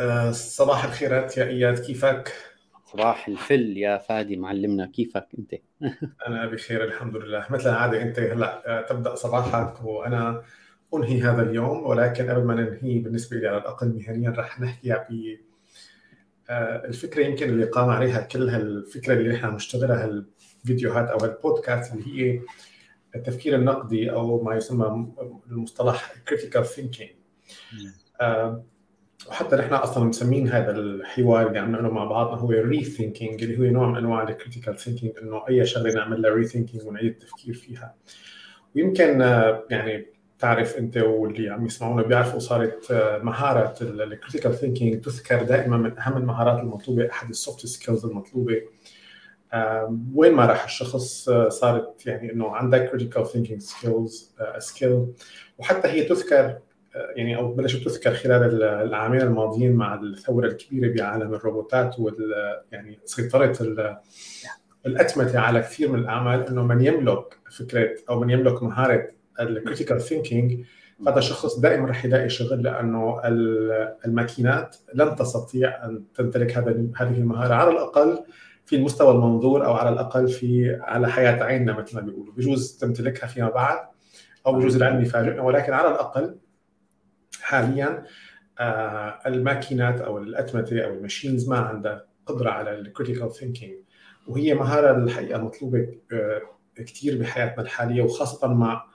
آه، صباح الخيرات يا إياد كيفك؟ صباح الفل يا فادي معلمنا كيفك أنت؟ أنا بخير الحمد لله مثل العادة أنت هلأ آه، تبدأ صباحك وأنا أنهي هذا اليوم ولكن قبل ما ننهي بالنسبة لي على الأقل مهنيا رح نحكي ب آه، الفكرة يمكن اللي قام عليها كل هالفكرة اللي نحن نشتغلها هالفيديوهات أو هالبودكاست اللي هي التفكير النقدي أو ما يسمى المصطلح critical thinking وحتى نحن أصلا مسمين هذا الحوار اللي عم نعمله مع بعضنا هو rethinking اللي هو نوع من أنواع ال critical thinking إنه أي شغلة نعمل لها rethinking ونعيد التفكير فيها. ويمكن آه، يعني تعرف أنت واللي عم يسمعونا بيعرفوا صارت آه، مهاره ال critical thinking تذكر دائما من أهم المهارات المطلوبة أحد ال soft skills المطلوبة. وين ما راح الشخص آه، صارت يعني إنه عندك critical thinking skills skill وحتى هي تذكر يعني أو بلشت تذكر خلال العامين الماضيين مع الثورة الكبيرة بعالم الروبوتات وال يعني سيطرة الأتمتة على كثير من الأعمال إنه من يملك فكرة أو من يملك مهارة ال critical thinking هذا الشخص دائما رح يلاقي شغل لأنه الماكينات لن تستطيع أن تمتلك هذا هذه المهارة على الأقل في المستوى المنظور أو على الأقل في على حياة عيننا مثل ما بيقولوا بجوز تمتلكها فيما بعد أو بجوز العلم يفاجئنا ولكن على الأقل حاليا آه، الماكينات أو الأتمتة أو ال machines ما عندها قدرة على ال critical thinking وهي مهارة الحقيقة مطلوبة آه، كثير بحياتنا الحالية وخاصة مع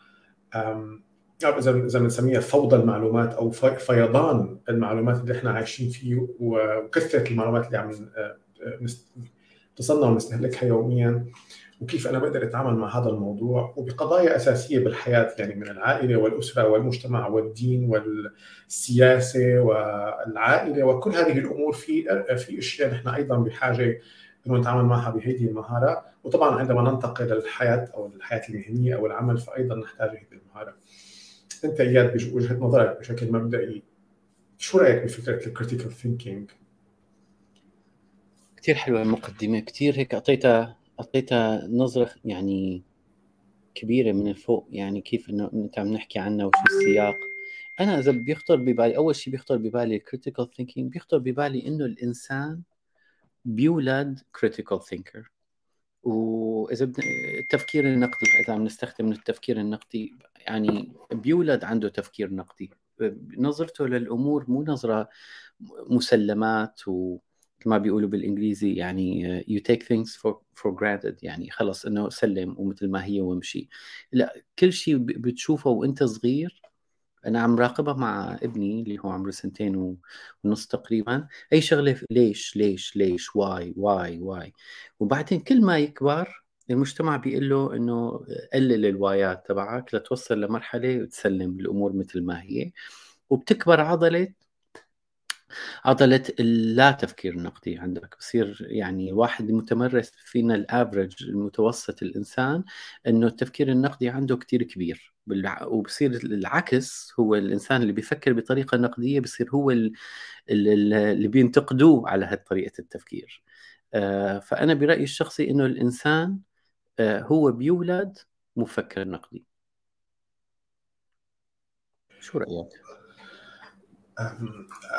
إذا إذا بنسميها فوضى المعلومات أو فيضان المعلومات اللي إحنا عايشين فيه وكثرة المعلومات اللي عم آه، تصنع ونستهلكها يوميا. وكيف أنا بقدر أتعامل مع هذا الموضوع وبقضايا أساسية بالحياة يعني من العائلة والأسرة والمجتمع والدين والسياسة والعائلة وكل هذه الأمور في في أشياء نحن أيضا بحاجة إنه نتعامل معها بهذه المهارة وطبعا عندما ننتقل للحياة أو الحياة المهنية أو العمل فايضا نحتاج هذه المهارة. أنت إياد بوجهه نظرك بشكل مبدئي شو رأيك بفكرة ال critical thinking؟ كثير حلوة المقدمة كثير هيك أعطيتها اعطيتها نظرة يعني كبيرة من الفوق يعني كيف إنه أنت عم نحكي عنها وشو السياق. أنا إذا بيخطر ببالي أول شيء بيخطر ببالي ال critical thinking بيخطر ببالي إنه الإنسان بيولد critical thinker وإذا بدنا التفكير النقدي إذا عم نستخدم التفكير النقدي يعني بيولد عنده تفكير نقدي. نظرته للأمور مو نظرة مسلمات و ما بيقولوا بالإنجليزي يعني you take things for for granted يعني خلص إنه سلم ومثل ما هي وامشي. لا كل شيء بتشوفه وأنت صغير. أنا عم راقبها مع ابني اللي هو عمره سنتين ونص تقريبا. أي شغلة ليش ليش ليش why why why وبعدين كل ما يكبر المجتمع بيقول له إنه قلل ال why ات تبعك لتوصل لمرحلة وتسلم الأمور مثل ما هي. وبتكبر عضلة عضلة اللا تفكير النقدي عندك. بصير يعني واحد متمرس فينا الأفرج المتوسط الإنسان إنه التفكير النقدي عنده كتير كبير. وبصير العكس هو الإنسان اللي بيفكر بطريقة نقدية بصير هو اللي بينتقدوه على هالطريقة التفكير. آه، فأنا برأيي الشخصي إنه الإنسان آه، هو بيولد مفكر نقدي. شو رأيك؟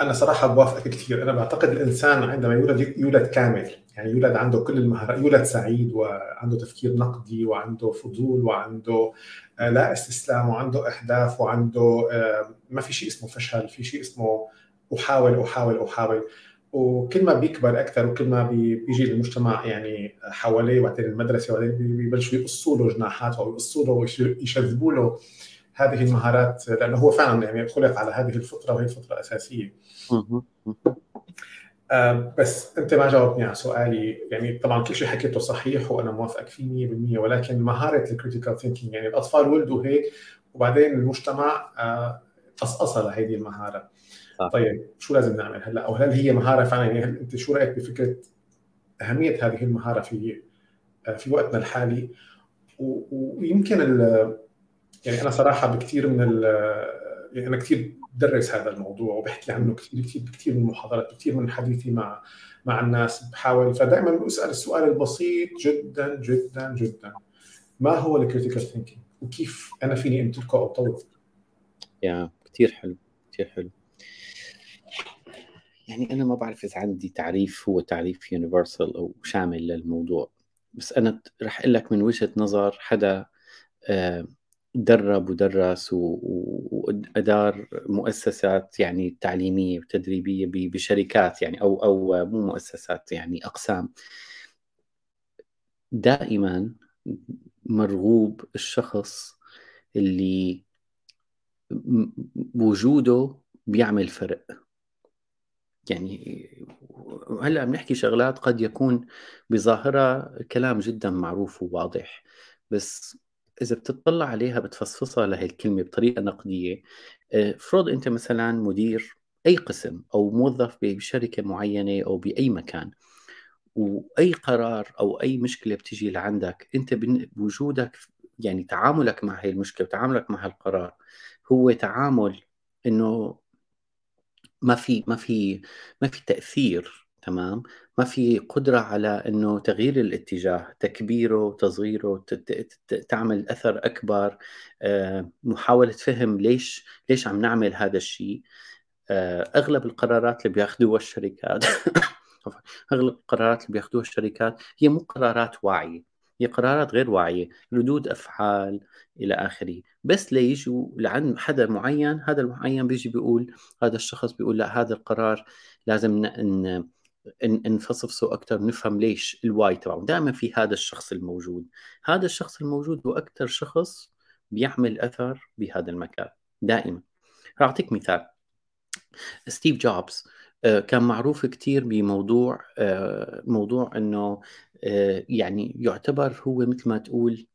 أنا صراحة بوافقك كثير. أنا بعتقد الإنسان عندما يولد يولد كامل. يعني يولد عنده كل المهارات يولد سعيد وعنده تفكير نقدي وعنده فضول وعنده آه، لا استسلام وعنده أهداف وعنده آه، ما في شيء اسمه فشل في شيء اسمه أحاول أحاول أحاول. وكل ما بيكبر أكثر وكل ما بيجي المجتمع يعني حواليه وبعدين المدرسة وبعدين بيبلشوا يقصوا له جناحات أو يقصوا له ويشذبوا له هذه المهارات لأنه هو فعلا يعني خلق على هذه الفطرة وهي فطره اساسيه. آه بس أنت ما جاوبتني على سؤالي. يعني طبعا كل شيء حكيته صحيح وأنا موافقك فيه 100% ولكن مهارة ال critical thinking يعني الأطفال ولدوا هيك وبعدين المجتمع آه قصقص لهذه المهارة. طيب شو لازم نعمل هلأ؟ أو هل هي مهارة فعلا؟ يعني هل أنت شو رأيك بفكرة أهمية هذه المهارة في آه في وقتنا الحالي؟ ويمكن يعني أنا صراحة بكثير من ال يعني أنا كثير بدرس هذا الموضوع وبحكي عنه كثير كثير كثير من المحاضرات كثير من حديثي مع مع الناس بحاول. فدائما بسأل السؤال البسيط جدا جدا جدا. ما هو ال critical thinking وكيف أنا فيني امتلكه أو اطوره يا كثير حلو كثير حلو. يعني أنا ما بعرف إذا عندي تعريف هو تعريف universal أو شامل للموضوع. بس أنا رح أقول لك من وجهة نظر حدا آه، درب ودرس وادار مؤسسات يعني تعليمية وتدريبية بشركات يعني أو أو مو مؤسسات يعني أقسام. دائما مرغوب الشخص اللي وجوده بيعمل فرق. يعني هلأ بنحكي شغلات قد يكون بظاهرها كلام جدا معروف وواضح بس إذا بتطلع عليها بتفصفصها لهي الكلمة بطريقة نقدية آه، فرض أنت مثلا مدير أي قسم أو موظف بشركة معينة أو بأي مكان وأي قرار أو أي مشكلة بتجي لعندك أنت بوجودك يعني تعاملك مع هي المشكلة وتعاملك مع هالقرار هو تعامل إنه ما في ما في ما في تأثير تمام؟ ما في قدرة على أنه تغيير الاتجاه تكبيره تصغيره تعمل أثر أكبر آه، محاولة فهم ليش ليش عم نعمل هذا الشيء. آه، أغلب القرارات اللي بياخذوها الشركات أغلب القرارات اللي بياخذوها الشركات هي مو قرارات واعية هي قرارات غير واعية ردود أفعال إلى آخره. بس ليجوا لعند حدا معين هذا المعين بيجي بيقول هذا الشخص بيقول لا هذا القرار لازم ن... نفصفصه أكثر نفهم ليش ال why تبعه دائما في هذا الشخص الموجود. هذا الشخص الموجود هو أكثر شخص بيعمل أثر بهذا المكان. دائما. أعطيك مثال. ستيف جوبز آه، كان معروف كثير بموضوع آه، موضوع إنه آه، يعني يعتبر هو مثل ما تقول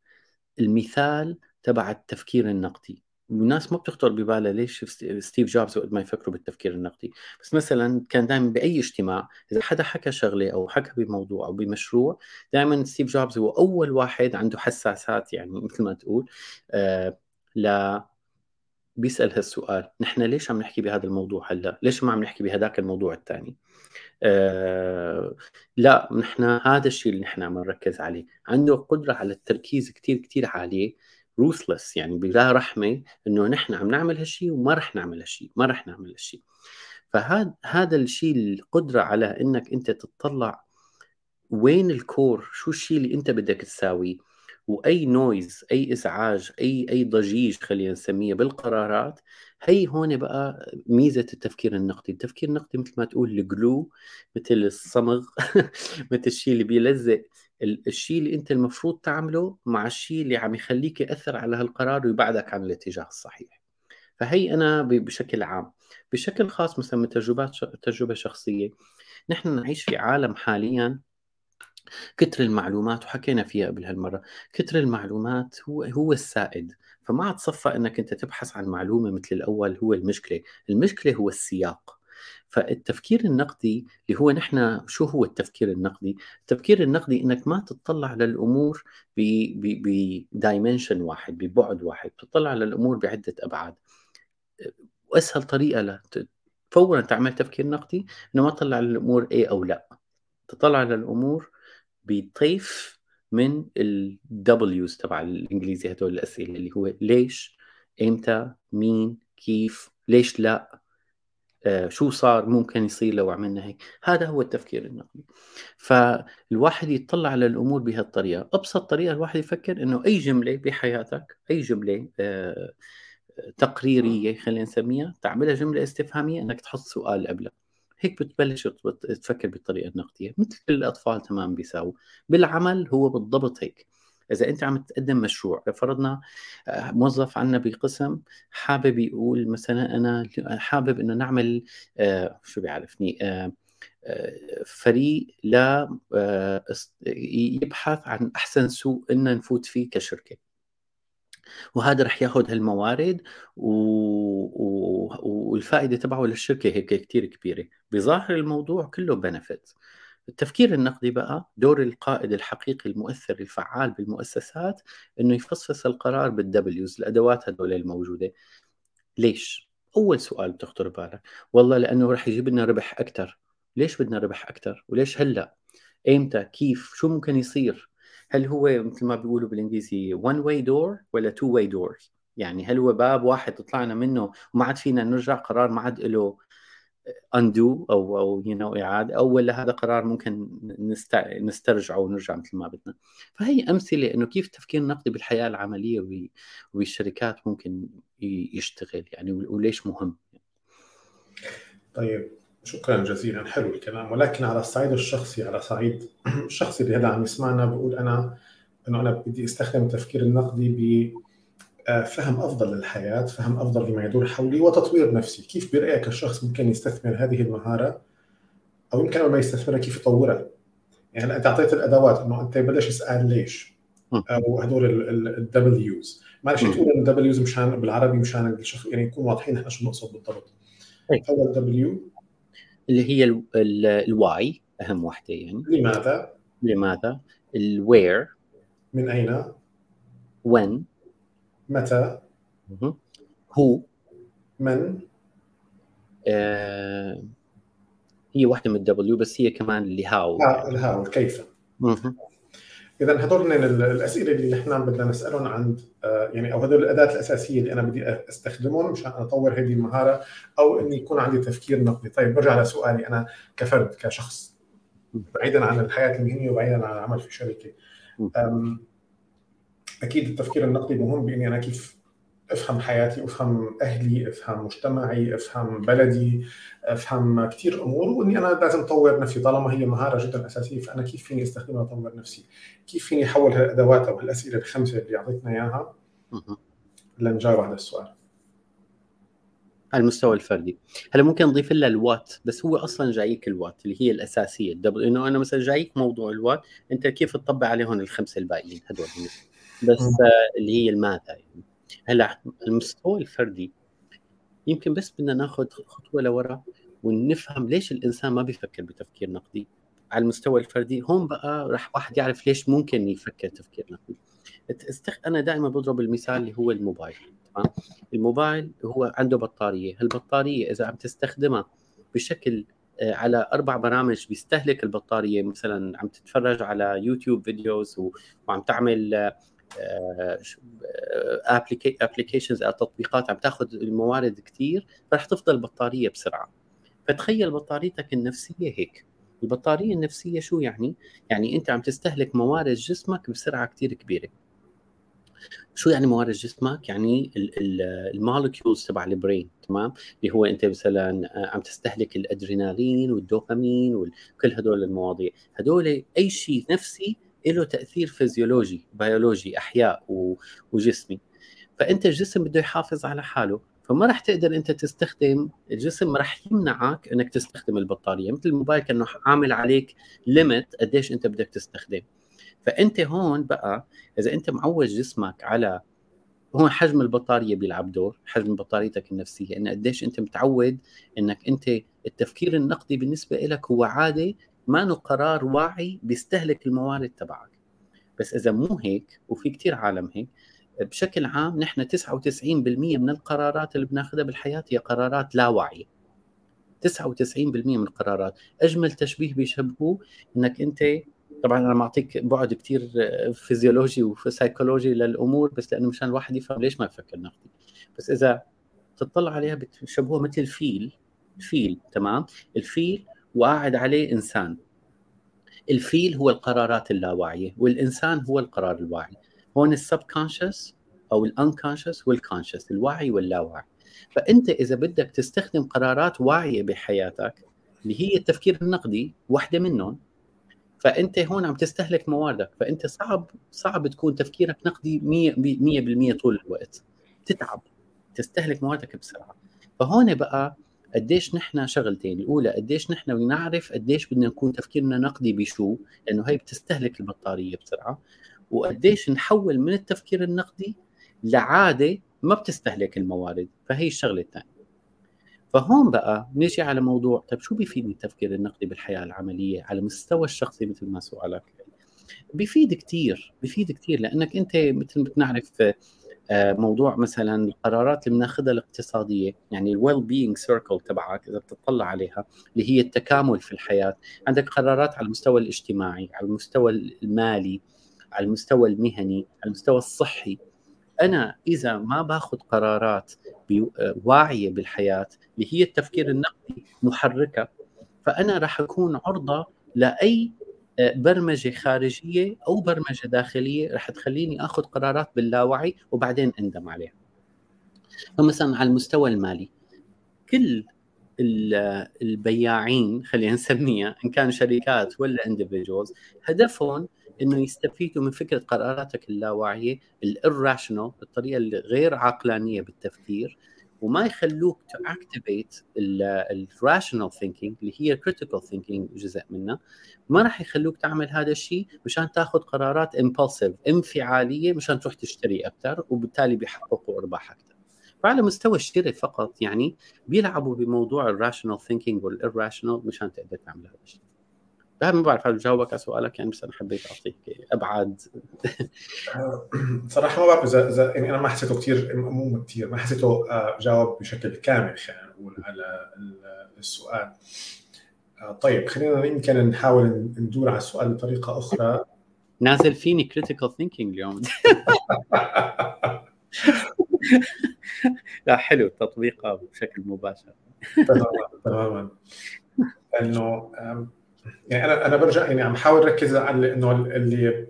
المثال تبع التفكير النقدي. والناس ما بتخطر ببالها ليش ستيف جوبز وقت ما يفكروا بالتفكير النقدي. بس مثلا كان دائما بأي اجتماع إذا حدا حكى شغلة أو حكى بموضوع أو بمشروع دائما ستيف جوبز هو أول واحد عنده حساسات يعني مثل ما تقول آه ل بيسأل هالسؤال نحن ليش عم نحكي بهذا الموضوع هلأ؟ ليش ما عم نحكي بهذاك الموضوع الثاني آه لا نحن هذا الشيء اللي نحن عم نركز عليه. عنده قدرة على التركيز كثير كثير عالية. ruthless يعني بلا رحمة إنه نحن عم نعمل هالشيء وما رح نعمل هالشيء ما رح نعمل هالشيء فهذا هذا الشيء القدرة على إنك أنت تطلع وين ال core شو الشيء اللي أنت بدك تساويه وأي noise أي إزعاج اي أي ضجيج خلينا نسميه بالقرارات هي هون بقى ميزة التفكير النقدي، التفكير النقدي مثل ما تقول الجلو مثل الصمغ مثل الشيء اللي بيلزق الشيء اللي أنت المفروض تعمله مع الشيء اللي عم يخليك يأثر على هالقرار ويبعدك عن الاتجاه الصحيح. فهي أنا بشكل عام بشكل خاص مثلا من تجربات تجربة شخصية نحن نعيش في عالم حاليا كتر المعلومات وحكينا فيها قبل هالمرة كتر المعلومات هو هو السائد. فما عاد صفى إنك أنت تبحث عن معلومة مثل الأول هو المشكلة. المشكلة هو السياق. فالتفكير النقدي اللي هو نحن شو هو التفكير النقدي؟ التفكير النقدي إنك ما تطلع للأمور بدايمنشن واحد ببعد واحد، تطلع للأمور بعدة أبعاد. واسهل طريقة فورا تعمل تفكير نقدي إنه ما تطلع للأمور إيه أو لا. تطلع للأمور بطيف من الدبليوز تبع الإنجليزي هدول الأسئلة اللي هو ليش؟ إمتى؟ مين؟ كيف؟ ليش لا؟ آه، شو صار ممكن يصير لو عملنا هيك. هذا هو التفكير النقدي. فالواحد يطلع على الأمور بهالطريقة. أبسط طريقة الواحد يفكر إنه أي جملة بحياتك أي جملة آه، تقريرية خلينا نسميها تعملها جملة استفهامية إنك تحط سؤال قبلها. هيك بتبلش تفكر بالطريقة النقدية. مثل الأطفال تمام بيساووا. بالعمل هو بالضبط هيك. إذا أنت عم تقدم مشروع فرضنا آه، موظف عندنا بقسم حابب يقول مثلا أنا حابب إنه نعمل آه، شو بيعرفني آه، فريق لا يبحث عن أحسن سوق ان نفوت فيه كشركة. وهذا رح ياخذ هالموارد و... و... والفائدة تبعه للشركة هيك كثير كبيرة. بظاهر الموضوع كله بنفيت التفكير النقدي بقى دور القائد الحقيقي المؤثر الفعال بالمؤسسات إنه يفصفص القرار بالدبليوز الأدوات هذول الموجودة ليش؟ أول سؤال بتخطر ببالك والله لأنه رح يجيب لنا ربح أكثر ليش بدنا ربح أكثر؟ وليش هلأ؟ ايمتى؟ كيف؟ شو ممكن يصير؟ هل هو مثل ما بيقولوا بالإنجليزي one way door ولا two way doors؟ يعني هل هو باب واحد طلعنا منه وما عاد فينا نرجع قرار ما عاد له undo أو أو you know إعادة أو ولا هذا قرار ممكن نسترجعه ونرجع مثل ما بدنا. فهي أمثلة إنه كيف التفكير النقدي بالحياة العملية وبالشركات ممكن يشتغل يعني وليش مهم؟ طيب شكرا جزيلا حلو الكلام. ولكن على الصعيد الشخصي على صعيد الشخصي اللي هذا عم يسمعنا بقول أنا إنه أنا بدي أستخدم التفكير النقدي بفهم أفضل للحياة، فهم أفضل لما يدور حولي وتطوير نفسي، كيف برأيك الشخص ممكن يستثمر هذه المهارة أو يمكن ما يستثمرها؟ كيف يطورها؟ يعني أنت أعطيت الأدوات أنه أنت بلش اسال ليش؟ أو هدول الدبليوز. معلش تقول الدبليوز مشان بالعربي مشان الشخص يعني يكون واضحين إحنا شو نقصد بالضبط. أول W اللي هي ال why أهم وحده يعني. لماذا؟ لماذا؟ ال where من أين؟ when. متى؟ who. من؟ آه هي واحدة من ال W بس هي كمان اللي how. ال how كيف إذا هدول الأسئلة اللي نحن بدنا نسألهم عند آه، يعني أو هدول الأداة الأساسية اللي أنا بدي أستخدمهم مشان أطور هذه المهارة أو إني يكون عندي تفكير نقدي. طيب برجع لسؤالي أنا كفرد كشخص بعيدا عن الحياة المهنية وبعيدا عن العمل في شركة. أكيد التفكير النقدي مهم بإني أنا كيف أفهم حياتي أفهم أهلي أفهم مجتمعي أفهم بلدي أفهم كثير أمور وإني أنا لازم أطور نفسي. طالما هي مهارة جدا أساسية فأنا كيف فيني أستخدمها اطور نفسي؟ كيف فيني أحول هالأدوات أو هالأسئلة الخمسة اللي أعطيتنا إياها لنجاوب على السؤال؟ على المستوى الفردي. هلا ممكن نضيف لها الوات بس هو أصلا جايك الوات اللي هي الأساسية. الدبل إنه أنا مثلا جايك موضوع الوات أنت كيف تطبق عليهم الخمسة الباقيين هدول؟ بس آه اللي هي الماذا يعني؟ هلا المستوى الفردي يمكن بس بدنا ناخذ خطوة لورا ونفهم ليش الإنسان ما بيفكر بتفكير نقدي. على المستوى الفردي هون بقى راح واحد يعرف ليش ممكن يفكر تفكير نقدي. أنا دائما بضرب المثال اللي هو الموبايل تمام؟ الموبايل هو عنده بطارية هالبطارية إذا عم تستخدمها بشكل آه، على أربع برامج بيستهلك البطارية مثلا عم تتفرج على يوتيوب videos وعم تعمل applications أو تطبيقات عم تاخذ الموارد كثير فرح تفضى البطارية بسرعة فتخيل بطاريتك النفسية هيك البطارية النفسية شو يعني؟ يعني أنت عم تستهلك موارد جسمك بسرعة كثير كبيرة شو يعني موارد جسمك؟ يعني ال molecules تبع ال brain تمام؟ اللي هو أنت مثلا عم تستهلك الأدرينالين والدوبامين وكل هدول المواضيع، هدول أي شيء نفسي له تأثير فيزيولوجي بيولوجي أحياء وجسمي. فأنت الجسم بده يحافظ على حاله. فما راح تقدر أنت تستخدم الجسم راح يمنعك إنك تستخدم البطارية. مثل الموبايل كأنه عامل عليك ليميت قديش أنت بدك تستخدم. فأنت هون بقى إذا أنت معود جسمك على هون حجم البطارية بيلعب دور حجم بطاريتك النفسية. إن قديش أنت متعود إنك أنت التفكير النقدي بالنسبة لك هو عاده ما قرار واعي بيستهلك الموارد تبعك. بس إذا مو هيك وفي كتير عالم هيك بشكل عام نحن 99% من القرارات اللي بناخذها بالحياة هي قرارات لا واعية. 99% من القرارات. أجمل تشبيه بيشبهوه إنك أنت طبعا أنا معطيك بعد كثير فيزيولوجي و psychological للأمور بس لأنه مشان الواحد يفهم ليش ما يفكر نقدي. بس إذا تطلع عليها بتشبهوها مثل الفيل. الفيل تمام؟ الفيل وقاعد عليه إنسان. الفيل هو القرارات اللاواعية والإنسان هو القرار الواعي. هون ال subconscious أو ال unconscious وال conscious الواعي واللاواعي فأنت إذا بدك تستخدم قرارات واعية بحياتك اللي هي التفكير النقدي واحدة منهم فأنت هون عم تستهلك مواردك. فأنت صعب صعب تكون تفكيرك نقدي 100% طول الوقت. تتعب تستهلك مواردك بسرعة. فهون بقى قديش نحن شغلتين الأولى قديش نحن نعرف قديش بدنا نكون تفكيرنا نقدي بشو لأنه هي بتستهلك البطارية بسرعة وقديش نحول من التفكير النقدي لعادة ما بتستهلك الموارد فهي الشغلة الثانية. فهون بقى نيجي على موضوع طيب شو بيفيدني التفكير النقدي بالحياة العملية على المستوى الشخصي مثل ما سؤالك؟ بيفيد كثير بيفيد كثير لأنك أنت مثل ما بنعرف آه، موضوع مثلا القرارات اللي بناخذها الاقتصادية يعني ال well-being circle تبعك إذا بتطلع عليها اللي هي التكامل في الحياة. عندك قرارات على المستوى الاجتماعي على المستوى المالي على المستوى المهني على المستوى الصحي. أنا إذا ما باخذ قرارات واعية بالحياة اللي هي التفكير النقدي محركة فأنا راح أكون عرضة لأي آه، برمجة خارجية أو برمجة داخلية راح تخليني آخذ قرارات باللاوعي وبعدين أندم عليها. فمثلا على المستوى المالي كل البياعين خلينا نسميها إن كان شركات ولا اندفجوالز هدفهم إنه يستفيدوا من فكرة قراراتك اللاواعيه ال irrational الطريقة الغير عقلانية بالتفكير وما يخلوك to activate ال rational thinking اللي هي ال critical thinking جزء منها ما راح يخلوك تعمل هذا الشيء مشان تاخذ قرارات impulsive انفعالية مشان تروح تشتري أكثر وبالتالي بيحققوا ارباح أكثر. فعلى مستوى الشراء فقط يعني بيلعبوا بموضوع ال rational thinking وال irrational مشان تقدر تعمل هذا الشيء. ما بعرف هل جاوبك على سؤالك يعني بس أنا حبيت أعطيك أبعاد. صراحة ما بعرف اذا يعني أنا ما حسيته كثير مو كثير ما حسيته آه، جاوب بشكل كامل خلينا نقول على السؤال. آه، طيب خلينا يمكن نحاول ندور على السؤال بطريقة أخرى. نازل فيني critical thinking اليوم. لا حلو تطبيقها بشكل مباشر. تماما تماما. إنه يعني أنا أنا برجع يعني عم حاول اركز على إنه اللي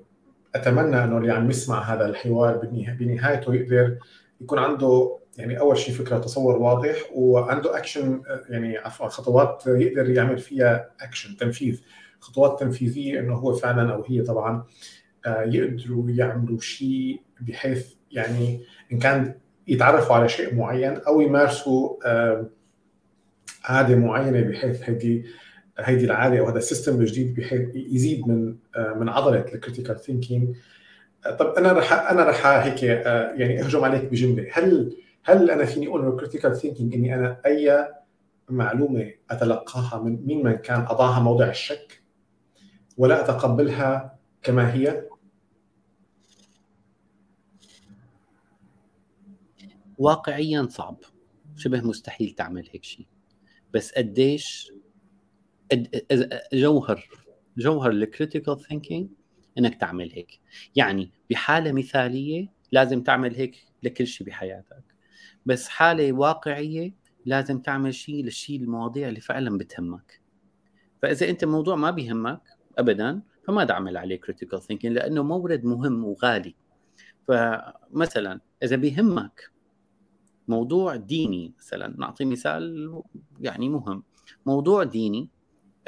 أتمنى إنه اللي عم يسمع هذا الحوار بنهايته يقدر يكون عنده يعني أول شيء فكرة تصور واضح وعنده اكشن يعني عفوا خطوات يقدر يعمل فيها اكشن تنفيذ. خطوات تنفيذية إنه هو فعلا أو هي طبعا آه، يقدروا يعملوا شيء بحيث يعني إن كان يتعرفوا على شيء معين أو يمارسوا عادة معينة بحيث هذه هيدي العاده أو هذا ال system الجديد بحيث يزيد من آه، من عضلة ال critical thinking طب أنا رح أنا رح هيك آه، يعني أهجم عليك بجملة. هل هل أنا فيني أقول إنه critical thinking إني أنا أي معلومة أتلقاها من مين من كان أضعها موضع الشك ولا أتقبلها كما هي؟ واقعيا صعب. شبه مستحيل تعمل هيك شيء. بس قديش جوهر جوهر ال critical thinking إنك تعمل هيك. يعني بحالة مثالية لازم تعمل هيك لكل شيء بحياتك. بس حالة واقعية لازم تعمل شيء للشيء المواضيع اللي فعلا بتهمك. فإذا أنت موضوع ما بيهمك ابدا فما تعمل عليه critical thinking لأنه مورد مهم وغالي. فمثلا إذا بيهمك موضوع ديني مثلا نعطي مثال يعني مهم. موضوع ديني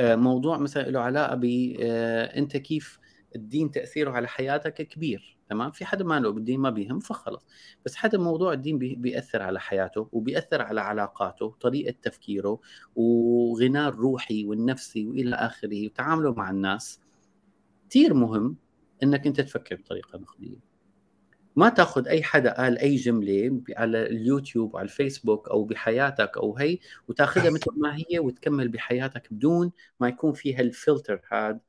موضوع مثلا له علاقة ب آه، أنت كيف الدين تأثيره على حياتك كبير تمام؟ في حدا ما له بالدين ما بيهم فخلص بس حدا موضوع الدين بيأثر على حياته وبيأثر على علاقاته طريقة تفكيره وغناه الروحي والنفسي وإلى آخره وتعامله مع الناس. كثير مهم إنك أنت تفكر بطريقة نقديه ما تاخذ أي حدا قال أي جملة على اليوتيوب على الفيسبوك أو بحياتك أو هي وتاخذها مثل ما هي وتكمل بحياتك بدون ما يكون فيها الفلتر هذا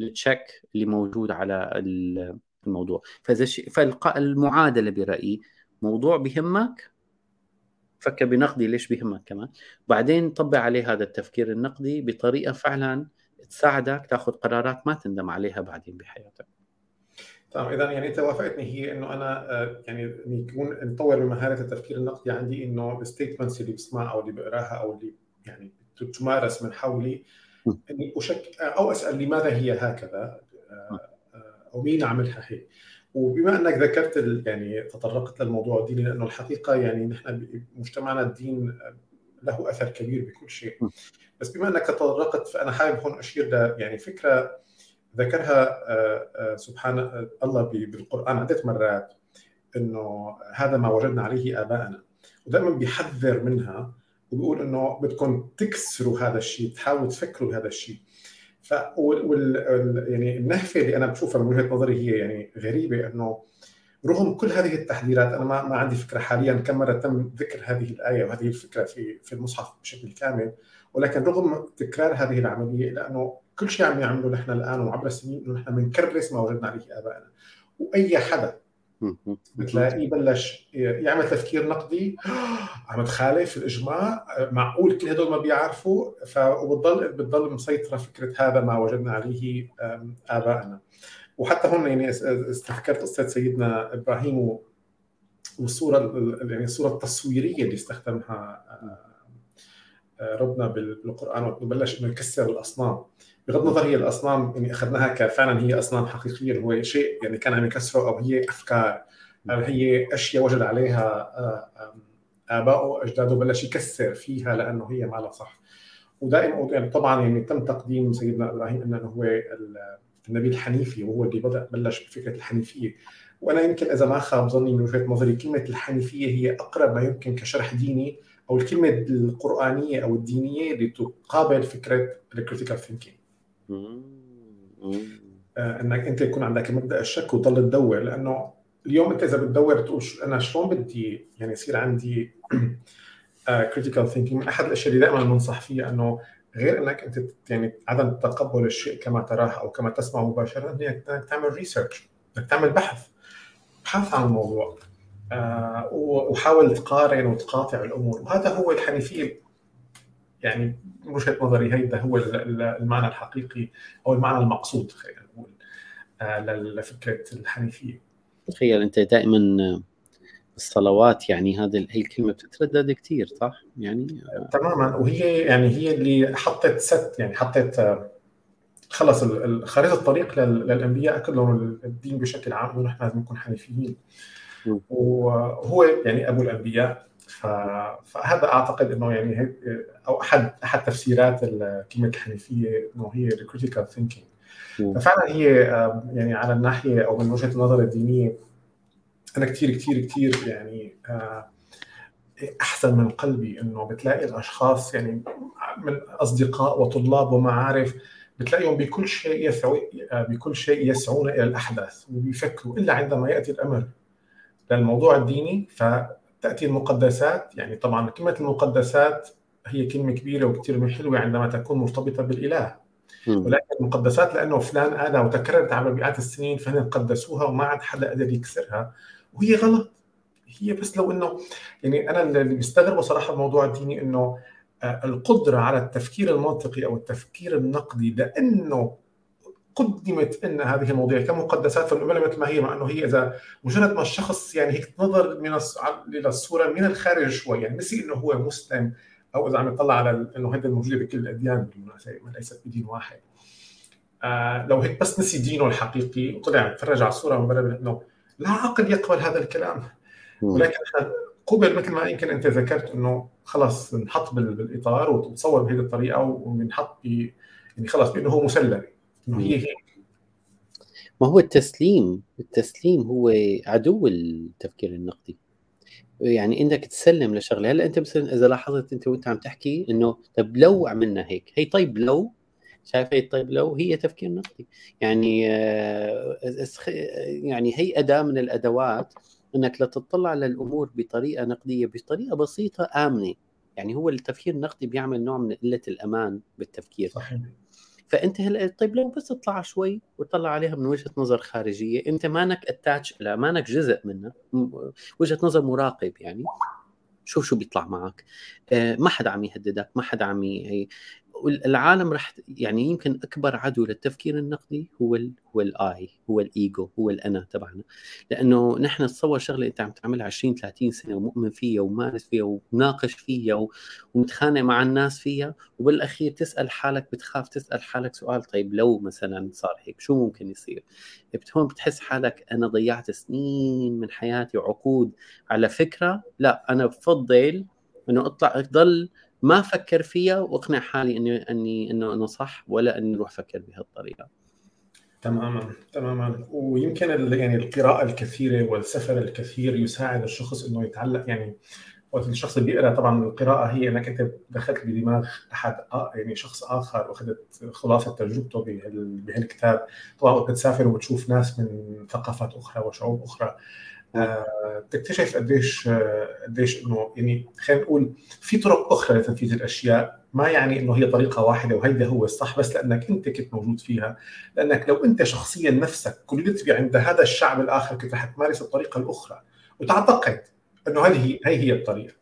التشيك اللي موجود على الموضوع. فإذا فالمعادله برأيي موضوع بهمك فكر بنقدي ليش بهمك كمان. بعدين طبق عليه هذا التفكير النقدي بطريقة فعلا تساعدك تاخذ قرارات ما تندم عليها بعدين بحياتك. تمام إذا يعني انت وافقتني هي إنه أنا آه، يعني يكون نطور من مهاره التفكير النقدي عندي إنه الستيتمنتس اللي بسمعها أو اللي بقراها أو اللي يعني تمارس من حولي إني اشك أو أسأل لماذا هي هكذا؟ آه، آه، أو مين عملها هيك وبما أنك ذكرت يعني تطرقت للموضوع الديني لأنه الحقيقة يعني نحن مجتمعنا الدين له أثر كبير بكل شيء. بس بما أنك تطرقت فأنا حابب هون أشير ل يعني فكرة ذكرها آه، آه، سبحان الله بالقرآن عدة مرات إنه هذا ما وجدنا عليه ابائنا ودائما بيحذر منها وبيقول إنه بدكم تكسروا هذا الشيء تحاولوا تفكروا بهذا الشيء. ف وال... يعني النهفة اللي أنا بشوفها من وجهة نظري هي يعني غريبة إنه رغم كل هذه التحذيرات أنا ما ما عندي فكرة حاليا كم مرة تم ذكر هذه الآية وهذه الفكرة في في المصحف بشكل كامل ولكن رغم تكرار هذه العملية لأنه كل شيء عم يعمله نحن الآن وعبر السنين إنه نحن بنكرس ما وجدنا عليه آبائنا. وأي حدا بتلاقيه بلش يعمل تفكير نقدي عم تخالف الإجماع معقول كل هدول ما بيعرفوا؟ وبتضل بتضل مسيطرة فكرة هذا ما وجدنا عليه آبائنا. وحتى هون يعني استفكرت قصه سيدنا إبراهيم والصورة يعني الصورة التصويريه اللي استخدمها ربنا بالقرآن وقت بلش إنه يكسر الأصنام. بغض النظر هي الأصنام يعني أخذناها كفعلا هي أصنام حقيقية هو شيء يعني كان عم يكسره أو هي أفكار أو هي أشياء وجد عليها ابائه واجداده بلش يكسر فيها لأنه هي ما لها صح. ودائما يعني طبعا يعني تم تقديم سيدنا إبراهيم إنه هو النبي الحنيفي وهو اللي بدأ بلش بفكرة الحنيفية. وأنا يمكن إذا ما خاب ظني من وجهة نظري كلمة الحنيفية هي أقرب ما يمكن كشرح ديني أو الكلمة القرآنية أو الدينية اللي تقابل فكره ال critical thinking إنك أنت يكون عندك مبدأ الشك وتضل تدور لأنه اليوم أنت إذا بتدور تقول أنا شلون بدي يعني يصير عندي critical thinking من أحد الأشياء اللي دائما بنصح فيها إنه غير إنك أنت يعني عدم تقبل الشيء كما تراه أو كما تسمعه مباشرة إنك تعمل research إنك تعمل بحث ابحث عن الموضوع آه وحاول تقارن وتقاطع الأمور. وهذا هو الحنيفيه يعني من وجهة نظري هيدا هو المعنى الحقيقي أو المعنى المقصود خلينا نقول آه لفكرة الحنيفيه تخيل أنت دائما الصلوات يعني هذه هي الكلمة بتتردد كثير صح؟ يعني تماما. وهي يعني هي اللي حطت ست يعني حطت خلص خريطة الطريق للأنبياء كلهم الدين بشكل عام ونحن لازم نكون حنيفيين وهو يعني أبو الأنبياء فهذا أعتقد إنه يعني أو احد أحد تفسيرات كلمة الحنيفية إنه هي ال critical thinking ففعلا هي يعني على الناحية أو من وجهة النظر الدينية أنا كثير كثير كثير يعني أحسن من قلبي إنه بتلاقي الأشخاص يعني من أصدقاء وطلاب ومعارف بتلاقيهم بكل شيء يسعو بكل شيء يسعون إلى الأحداث وبيفكروا إلا عندما يأتي الأمر للموضوع الديني. فتاتي المقدسات يعني طبعا كلمة المقدسات هي كلمة كبيرة وكثير حلوة عندما تكون مرتبطة بالإله. ولكن المقدسات لأنه فلان قالها وتكررت على مئات السنين فهن قدسوها وما عاد حدا قدر يكسرها. وهي غلط. هي بس لو إنه يعني أنا اللي بستغربه صراحة الموضوع الديني إنه القدرة على التفكير المنطقي أو التفكير النقدي لأنه قدمت إن هذه المواضيع كمقدسات فنقبلها مثل ما هي مع إنه هي إذا مجرد ما الشخص يعني هيك نظر من للصوره من الخارج شوي يعني نسي إنه هو مسلم أو إذا عم يطلع على إنه هذا موجوده بكل الأديان بالمناسبه ليست بدين واحد. آه لو هيك بس نسي دينه الحقيقي وطلع تفرج على الصورة من برا إنه لا عقل يقبل هذا الكلام. ولكن قبل مثل ما يمكن أنت ذكرت إنه خلص نحط بالإطار وتصور بهذه الطريقة ونحط يعني خلص بإنه هو مسلم. هي هيك ما هو التسليم التسليم هو عدو التفكير النقدي. يعني إنك تسلم لشغلة هلأ أنت مثلا إذا لاحظت أنت وأنت عم تحكي إنه طب لو عملنا هيك هي طيب لو شايف هي طيب لو هي تفكير نقدي. يعني آه، يعني هي أداة من الأدوات إنك لا تطلع على الأمور بطريقة نقدية بطريقة بسيطة آمنة. يعني هو التفكير النقدي بيعمل نوع من قلة الأمان بالتفكير. صحيح. فأنت هلا طيب لو بس تطلع شوي وتطلع عليها من وجهة نظر خارجية أنت مانك attached لها مانك جزء منها وجهة نظر مراقب يعني شوف شو بيطلع معك. آه، ما حدا عم يهددك ما حدا عم العالم رح يعني يمكن أكبر عدو للتفكير النقدي هو ال هو ال I هو الإيجو هو الأنا تبعنا لأنه نحن نتصور شغلة أنت عم تعملها 20 30 سنة ومؤمن فيها ومارس فيها ومناقش فيها ومتخانق مع الناس فيها وبالأخير تسأل حالك بتخاف تسأل حالك سؤال طيب لو مثلا صار هيك شو ممكن يصير؟ هون بتحس حالك أنا ضيعت سنين من حياتي وعقود على فكرة لا أنا بفضل إنه أطلع أضل ما أفكر فيها وأقنع حالي اني اني إنه انه صح ولا إني أروح أفكر بهالطريقة. تماما تماما. ويمكن يعني القراءة الكثيرة والسفر الكثير يساعد الشخص إنه يتعلق يعني وقت الشخص اللي بيقرأ طبعا القراءة هي إنك أنت دخلت بدماغ أحد يعني شخص آخر وأخذت خلاصة تجربته بهالكتاب. طبعا وقت بتسافر وبتشوف ناس من ثقافات أخرى وشعوب أخرى. تكتشف قديش آه، قديش إنه يعني خلينا نقول في طرق أخرى لتنفيذ الأشياء. ما يعني إنه هي طريقة واحدة وهيدا هو الصح بس لأنك أنت كنت موجود فيها. لأنك لو أنت شخصيا نفسك كنت عند هذا الشعب الآخر كنت رح تمارس الطريقة الأخرى وتعتقد إنه هذه هي هي الطريقة.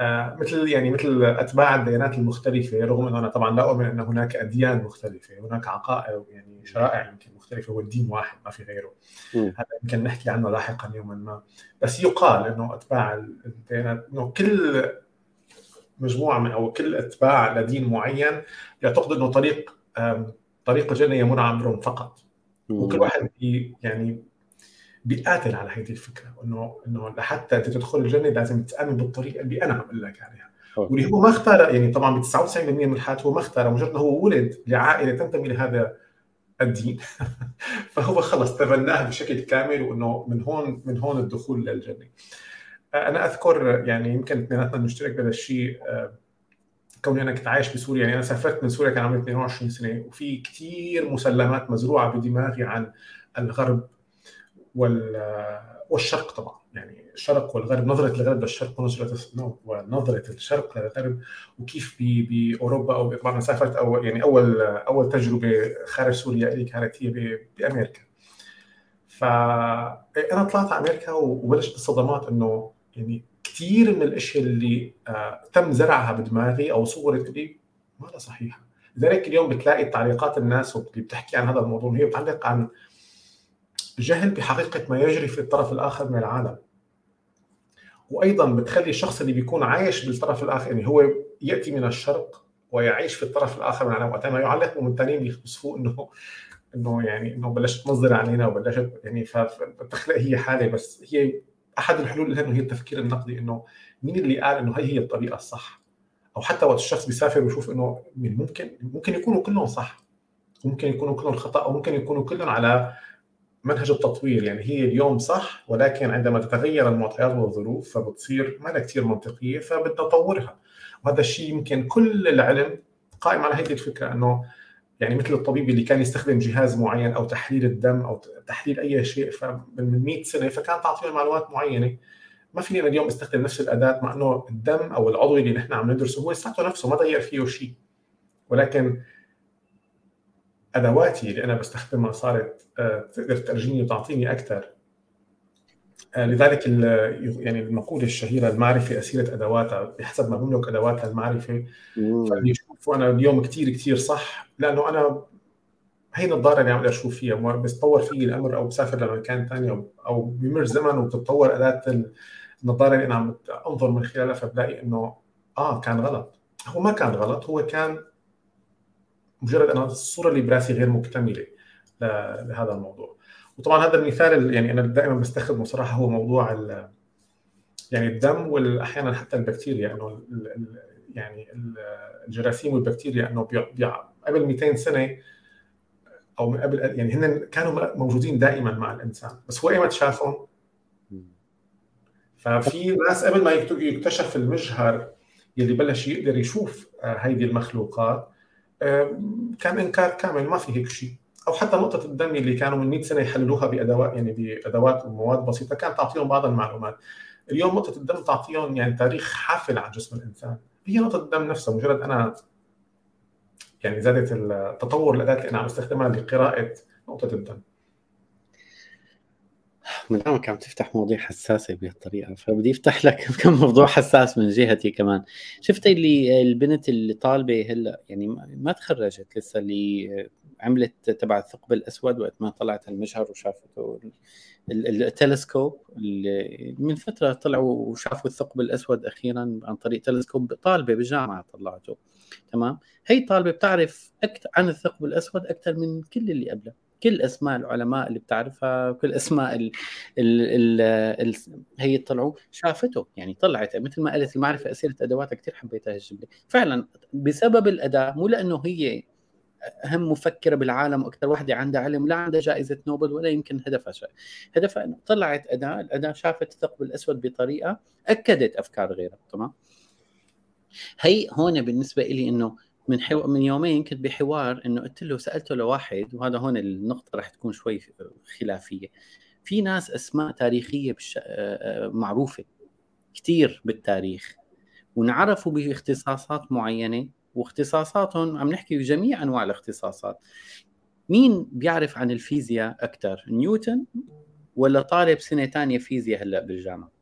آه، مثل يعني مثل أتباع الديانات المختلفة رغم إنه أنا طبعا لا أؤمن إن هناك أديان مختلفة هناك عقائد يعني شرائع يمكن مختلفه والدين واحد ما في غيره. هذا يمكن نحكي عنه لاحقا يوما ما. بس يقال إنه أتباع الديانات إنه كل مجموعة من أو كل أتباع لدين معين يعتقد إنه طريق طريق الجنة يمر عبرهم فقط. وكل واحد يعني بيقاتل على هذه الفكرة انه إنه لحتى انت تدخل الجنة لازم تأمن بالطريقة اللي أنا عم لك عليها. واللي هو ما اختار يعني طبعا ب 99% من الحالات هو ما اختار مجرد إنه هو ولد لعائلة تنتمي لهذا الدين. فهو خلص تبناه بشكل كامل وإنه من هون من هون الدخول للجنه أنا أذكر يعني يمكن اثنيناتنا نشترك بهذا الشيء آه، كوني أنا كنت عايش بسوريا. يعني أنا سافرت من سوريا كان عمري 22 سنة وفي كثير مسلمات مزروعة بدماغي عن الغرب والشرق طبعا. يعني الشرق والغرب نظرة الغرب للشرق ونظرة ونظرة الشرق للغرب وكيف بأوروبا أو طبعا سافرت أو يعني أول أول تجربة خارج سوريا لي كانت هي بأمريكا. فانا طلعت على أمريكا وبلشت الصدمات إنه يعني كثير من الأشياء اللي آه، تم زرعها بدماغي أو صورت لي ما صحيحة؟ لذلك اليوم بتلاقي تعليقات الناس اللي بتحكي عن هذا الموضوع هي بتعلق عن جهل بحقيقة ما يجري في الطرف الآخر من العالم. وأيضا بتخلي الشخص اللي بيكون عايش بالطرف الآخر يعني هو يأتي من الشرق ويعيش في الطرف الآخر من العالم وقت ما يعلق من الثانيين يخصفوه إنه إنه يعني إنه بلشت تنظر علينا وبلشت يعني فبتخلق هي حالة بس هي أحد الحلول لها إنه هي التفكير النقدي إنه مين اللي قال إنه هي هي الطريقة الصح؟ أو حتى وقت الشخص بيسافر ويشوف إنه ممكن ممكن يكونوا كلهم صح ممكن يكونوا كلهم خطأ أو ممكن يكونوا كلهم على منهج التطوير يعني هي اليوم صح ولكن عندما تتغير المعطيات والظروف فبتصير ما كثير منطقيه فبدنا نطورها وهذا الشيء يمكن كل العلم قائم على هذه الفكرة إنه يعني مثل الطبيب اللي كان يستخدم جهاز معين أو تحليل الدم أو تحليل أي شيء من 100 سنة فكان تعطيه معلومات معينة. ما فيني أنا اليوم استخدم نفس الأداة مع إنه الدم أو العضو اللي نحن عم ندرسه هو لساته نفسه ما تغير فيه شيء. ولكن أدواتي اللي أنا بستخدمها صارت آه، تقدر ترجيني وتعطيني أكثر. آه، لذلك يعني المقولة الشهيرة المعرفة أسيرة أدواتها بحسب ما بملك أدواتها المعرفة. فاللي يشوفوا أنا اليوم كثير كثير صح لأنه أنا هي النظارة اللي عم أقدر أشوف فيها بتطور في الأمر أو بسافر لمكان ثاني أو بمر زمن وبتتطور أداة النظارة اللي أنا عم أنظر من خلالها فبلاقي إنه آه كان غلط. هو ما كان غلط هو كان مجرد أنا الصورة اللي براسي غير مكتملة لهذا الموضوع. وطبعا هذا المثال يعني أنا دائما بستخدمه صراحة هو موضوع يعني الدم واحيانا حتى البكتيريا إنه يعني الجراثيم والبكتيريا إنه قبل 200 سنة أو من قبل يعني هن كانوا موجودين دائما مع الإنسان بس هو إيمت شافهم. ففي ناس قبل ما يكتشف المجهر يلي بلش يقدر يشوف هيدي المخلوقات كان إنكار كامل ما في هيك شيء. أو حتى نقطة الدم اللي كانوا من 100 سنة يحللوها بأدوات يعني بأدوات ومواد بسيطة كانت تعطيهم بعض المعلومات. اليوم نقطة الدم تعطيهم يعني تاريخ حافل عن جسم الإنسان. هي نقطة الدم نفسها. مجرد أنا يعني زادت التطور الاداه اللي أنا عم استخدمها لقراءة نقطة الدم. من دامك عم تفتح مواضيع حساسة بهالطريقة فبدي أفتح لك كم موضوع حساس من جهتي كمان. شفت اللي البنت اللي طالبة هلا يعني ما تخرجت لسه اللي عملت تبع الثقب الأسود وقت ما طلعت المجهر وشافته التلسكوب اللي من فترة طلعوا وشافوا الثقب الأسود أخيرا عن طريق تلسكوب طالبة بالجامعة طلعته تمام؟ هي طالبة بتعرف عن الثقب الأسود أكثر من كل اللي قبله. كل أسماء العلماء اللي بتعرفها كل أسماء ال ال ال هي طلعوا شافته يعني طلعت مثل ما قلت المعرفه أسئلة أدواتها كثير حبيتها الجمله فعلا بسبب الأداة مو لأنه هي أهم مفكرة بالعالم وأكثر وحدة عندها علم لا عندها جائزة نوبل ولا يمكن هدفها شيء. هدفها إنه طلعت أداة الأداة شافت الثقب الأسود بطريقة أكدت أفكار غيرها تمام؟ هي هون بالنسبة لي إنه من حو... من يومين كنت بحوار إنه قلت له سألته لواحد وهذا هون النقطة رح تكون شوي خلافية. في ناس أسماء تاريخية بش... معروفة كثير بالتاريخ ونعرفوا باختصاصات معينة واختصاصاتهم عم نحكي جميع أنواع الاختصاصات. مين بيعرف عن الفيزياء أكثر نيوتن ولا طالب سنة ثانية فيزياء هلأ بالجامعة؟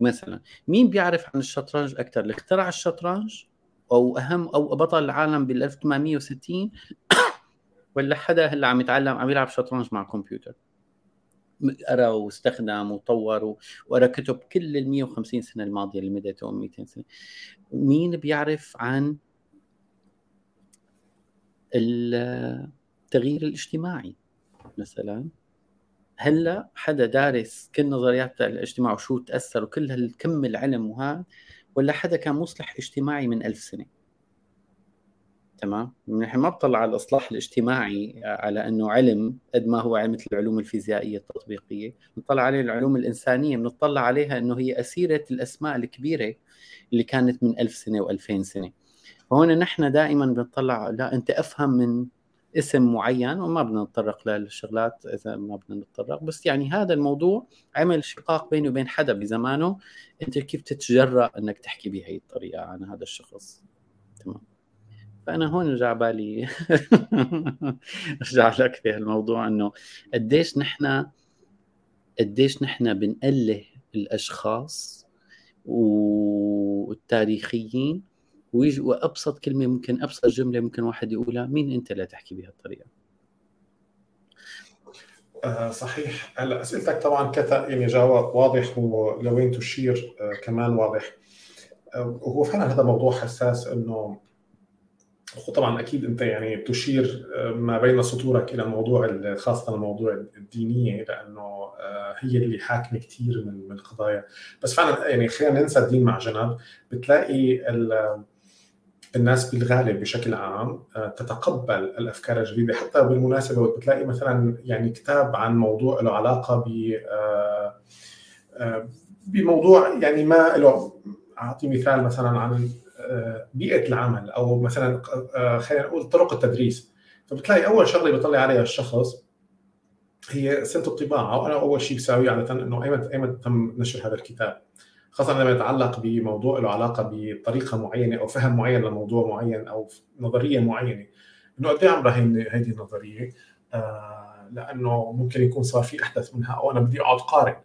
مثلا مين بيعرف عن الشطرنج أكثر اللي اخترع الشطرنج أو أهم أو بطل العالم بال 1860 ولا حدا هلأ عم يتعلم عم يلعب شطرنج مع كمبيوتر قرا واستخدم وطور وقرا كتب كل ال 150 سنة الماضية اللي مدته 200 سنة. مين بيعرف عن التغيير الاجتماعي مثلا؟ هلأ حدا دارس كل نظريات الاجتماع وشو تأثر وكل هالكم العلم وهذا ولا حدا كان مصلح اجتماعي من ألف سنة؟ تمام؟ نحن ما بطلع على الإصلاح الاجتماعي على إنه علم قد ما هو علم مثل العلوم الفيزيائية التطبيقية. بنطلع عليه العلوم الإنسانية بنطلع عليها إنه هي أسيرة الأسماء الكبيرة اللي كانت من ألف سنة و2000 سنة. فهون نحن دائما بنطلع لا أنت أفهم من اسم معين وما بدنا نتطرق للشغلات إذا ما بدنا نتطرق. بس يعني هذا الموضوع عمل شقاق بيني وبين حدا بزمانه. أنت كيف تتجرأ إنك تحكي بهي الطريقة عن هذا الشخص؟ تمام. فأنا هون رجع بالي ارجع لك في الموضوع إنه قديش نحن قديش نحن بنأله الأشخاص والتاريخيين ويجي وأبسط كلمة ممكن أبسط جملة ممكن واحد يقولها مين أنت لا تحكي بهالطريقه آه صحيح. هلأ أسئلتك طبعا كتا يعني جواب واضح ولوين تشير آه كمان واضح. آه هو فعلا هذا موضوع حساس إنه طبعا أكيد أنت يعني تشير آه، ما بين سطورك إلى الموضوع خاصة الموضوع الدينية لأنه آه، هي اللي حاكمة كثير من القضايا بس فعلا يعني خلينا ننسى الدين مع جنب بتلاقي الناس بالغالب بشكل عام آه، تتقبل الأفكار الجديدة. حتى بالمناسبة بتلاقي مثلا يعني كتاب عن موضوع له علاقة ب بموضوع يعني ما له أعطي مثال مثلا عن بيئة العمل أو مثلا آه، خلينا نقول طرق التدريس. فبتلاقي أول شغلة بيطلع عليها الشخص هي سنة الطباعة وأنا أول شيء بساويه عادة إنه ايمتى ايمتى تم نشر هذا الكتاب. خاصة لما يتعلق بموضوع له علاقة بطريقة معينة أو فهم معين لموضوع معين أو نظرية معينة. إنه قد إيه عمرها هيدي النظرية؟ آه لأنه ممكن يكون صار في احدث منها أو أنا بدي أقعد قارئ.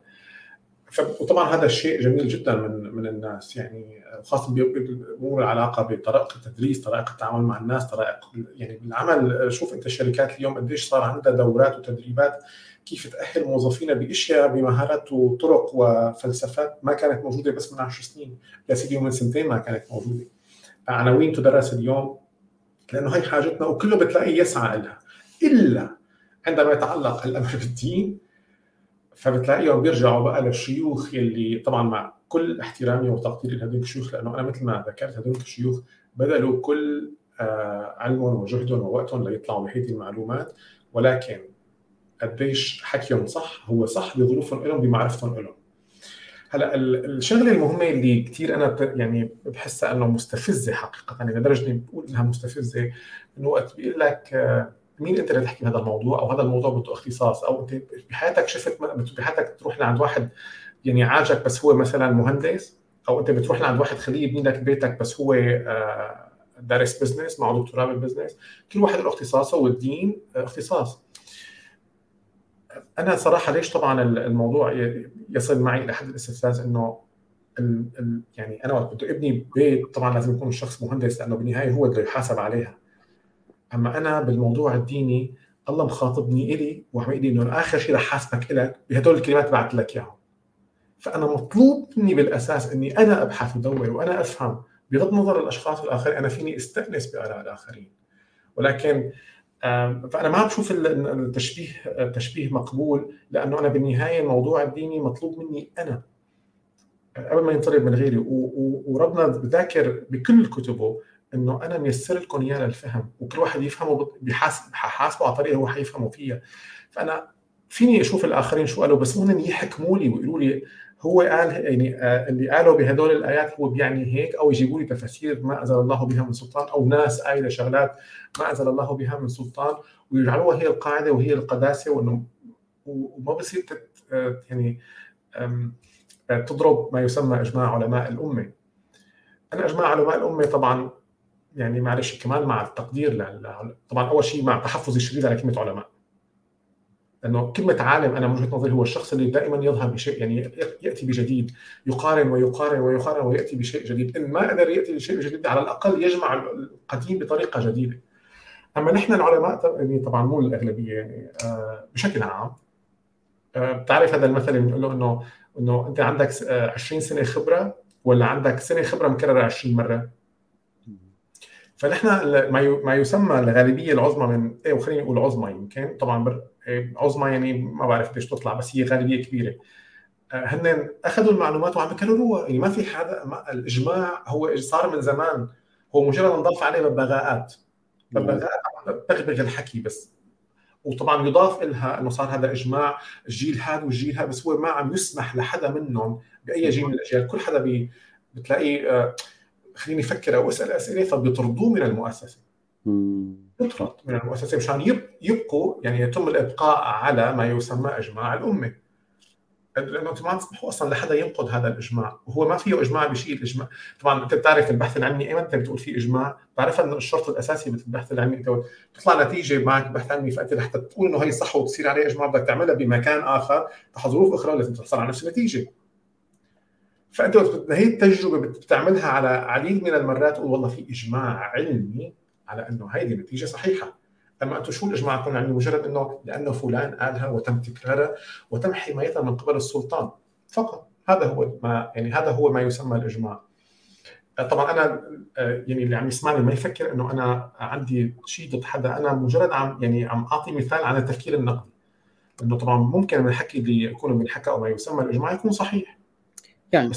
وطبعا هذا الشيء جميل جدا من من الناس. يعني خاصه بأمور العلاقة بطريقة التدريس، طريقة التعامل مع الناس، طريقه يعني بالعمل شوف أنت الشركات اليوم قديش صار عندها دورات وتدريبات كيف تأهل موظفينا بإشياء بمهارات وطرق وفلسفات ما كانت موجودة بس من 10 سنين، يا سيدي من سنتين ما كانت موجودة. عناوين تدرس اليوم؟ لأنه هي حاجتنا وكله بتلاقيه يسعى لها. إلا عندما يتعلق الأمر بالدين فبتلاقيهم بيرجعوا بقى للشيوخ يلي طبعا مع كل احترامي وتقديري لهذول الشيوخ لأنه أنا مثل ما ذكرت هذول الشيوخ بذلوا كل آه، علمهم وجهدهم ووقتهم ليطلعوا بهيدي المعلومات. ولكن قديش حكيهم صح هو صح بظروفهم لهم بمعرفتهم لهم هلأ الشغلة المهمة اللي كثير أنا يعني بحسها إنه مستفزة حقيقة يعني لدرجه اني بقول إنها مستفزة إنه وقت بيقول لك آه، مين أنت اللي تحكي بهذا الموضوع أو هذا الموضوع بده اختصاص أو أنت بحياتك شفت بحياتك تروح لعند واحد يعني عاجك بس هو مثلا مهندس أو أنت بتروح لعند واحد خليه يبني لك بيتك بس هو آه، دارس business معه دكتوراه بال business كل واحد له اختصاصه والدين آه، اختصاص. أنا صراحة ليش طبعا الموضوع يصل معي إلى حد الاستفزاز؟ إنه يعني أنا وقت بده ابني بيت طبعا لازم يكون الشخص مهندس لأنه بالنهاية هو بده يحاسب عليها. أما أنا بالموضوع الديني الله مخاطبني إلي وعم يقول لي إنه آخر شيء رح حاسبك لك بهدول الكلمات بعثت لك إياهم. فأنا مطلوب مني بالأساس إني أنا أبحث وادور وأنا أفهم بغض النظر الأشخاص الآخرين أنا فيني أستأنس بآراء الآخرين. ولكن فأنا ما بشوف التشبيه التشبيه مقبول لأنه أنا بالنهاية الموضوع الديني مطلوب مني أنا. قبل ما ينطلب من غيري وربنا بذاكر بكل كتبه إنه أنا ميسر لكم إياه للفهم وكل واحد يفهمه بحاسب حاسبه على طريقة هو حيفهمه فيها. فأنا فيني أشوف الآخرين شو قالوا بس هن يحكموا لي ويقولوا لي هو قال يعني آه، اللي قالوا بهدول الآيات هو بيعني هيك أو يجيبوا لي تفاسير ما أنزل الله بها من سلطان أو ناس قايلة شغلات ما أنزل الله بها من سلطان ويجعلوها هي القاعدة وهي القداسة وإنه وما بصير آه، يعني تضرب ما يسمى إجماع علماء الأمة. أنا إجماع علماء الأمة طبعا يعني معلش كمان مع التقدير. طبعا أول شيء مع تحفظي الشديد على كلمة علماء إنه كلمة عالم أنا من وجهة نظري هو الشخص اللي دائما يظهر بشيء يعني يأتي بجديد يقارن ويقارن ويقارن ويأتي بشيء جديد. إن ما قدر يأتي بشيء جديد على الأقل يجمع القديم بطريقة جديدة. أما نحن العلماء يعني طبعا مو الأغلبية يعني آه، بشكل عام آه، بتعرف هذا المثل اللي بنقول له انه إنه أنت عندك 20 سنة خبرة ولا عندك سنة خبرة مكررة 20 مرة؟ فنحن ما يسمى الغالبية العظمى من إيه وخليني أقول عظمى يمكن. طبعا إيه، عظمى يعني ما بعرف قديش تطلع بس هي غالبية كبيرة. آه، هن أخذوا المعلومات وعم بكرروها يعني ما في حدا الإجماع هو صار من زمان هو مجرد نضاف عليه ببغاءات. ببغاءات بغبغ الحكي بس. وطبعا يضاف لها إنه صار هذا إجماع الجيل هذا والجيل هذا بس هو ما عم يسمح لحدا منهم بأي جيل من الاجيال كل حدا بتلاقيه آه، خليني أفكر أو أسأل أسئلة. فبيطردوه من المؤسسة. يطرد من المؤسسة مشان يبقوا يعني يتم الإبقاء على ما يسمى إجماع الأمة. لأنه أنتم ما تسمحوا أصلا لحدا ينقض هذا الإجماع. وهو ما فيه إجماع بشيء الإجماع. طبعا أنت بتعرف البحث العلمي. ايمتى أنت بتقول في إجماع. بتعرف إنه الشرط الأساسي بالبحث العلمي. أنت بتطلع نتيجة معك بحث علمي فأنت لحتى تقول إنه هي صح وتصير عليه إجماع بدك تعملها بمكان آخر. تحت ظروف أخرى لازم تحصل على نفس النتيجة. فأنت هي التجربه بتعملها على عديد من المرات تقول والله في إجماع علمي على إنه هذه النتيجه صحيحة. أما أنتم شو الإجماع يكون علمي مجرد إنه لأنه فلان قالها وتم تكرارها وتم حمايتها من قبل السلطان فقط. هذا هو ما يعني هذا هو ما يسمى الإجماع. طبعا أنا يعني اللي عم يسمعني ما يفكر إنه أنا عندي شيء ضد حدا. أنا مجرد عم يعني عم أعطي مثال عن التفكير النقدي. إنه طبعا ممكن من الحكي اللي يكون بنحكى أو ما يسمى الإجماع يكون صحيح. يعني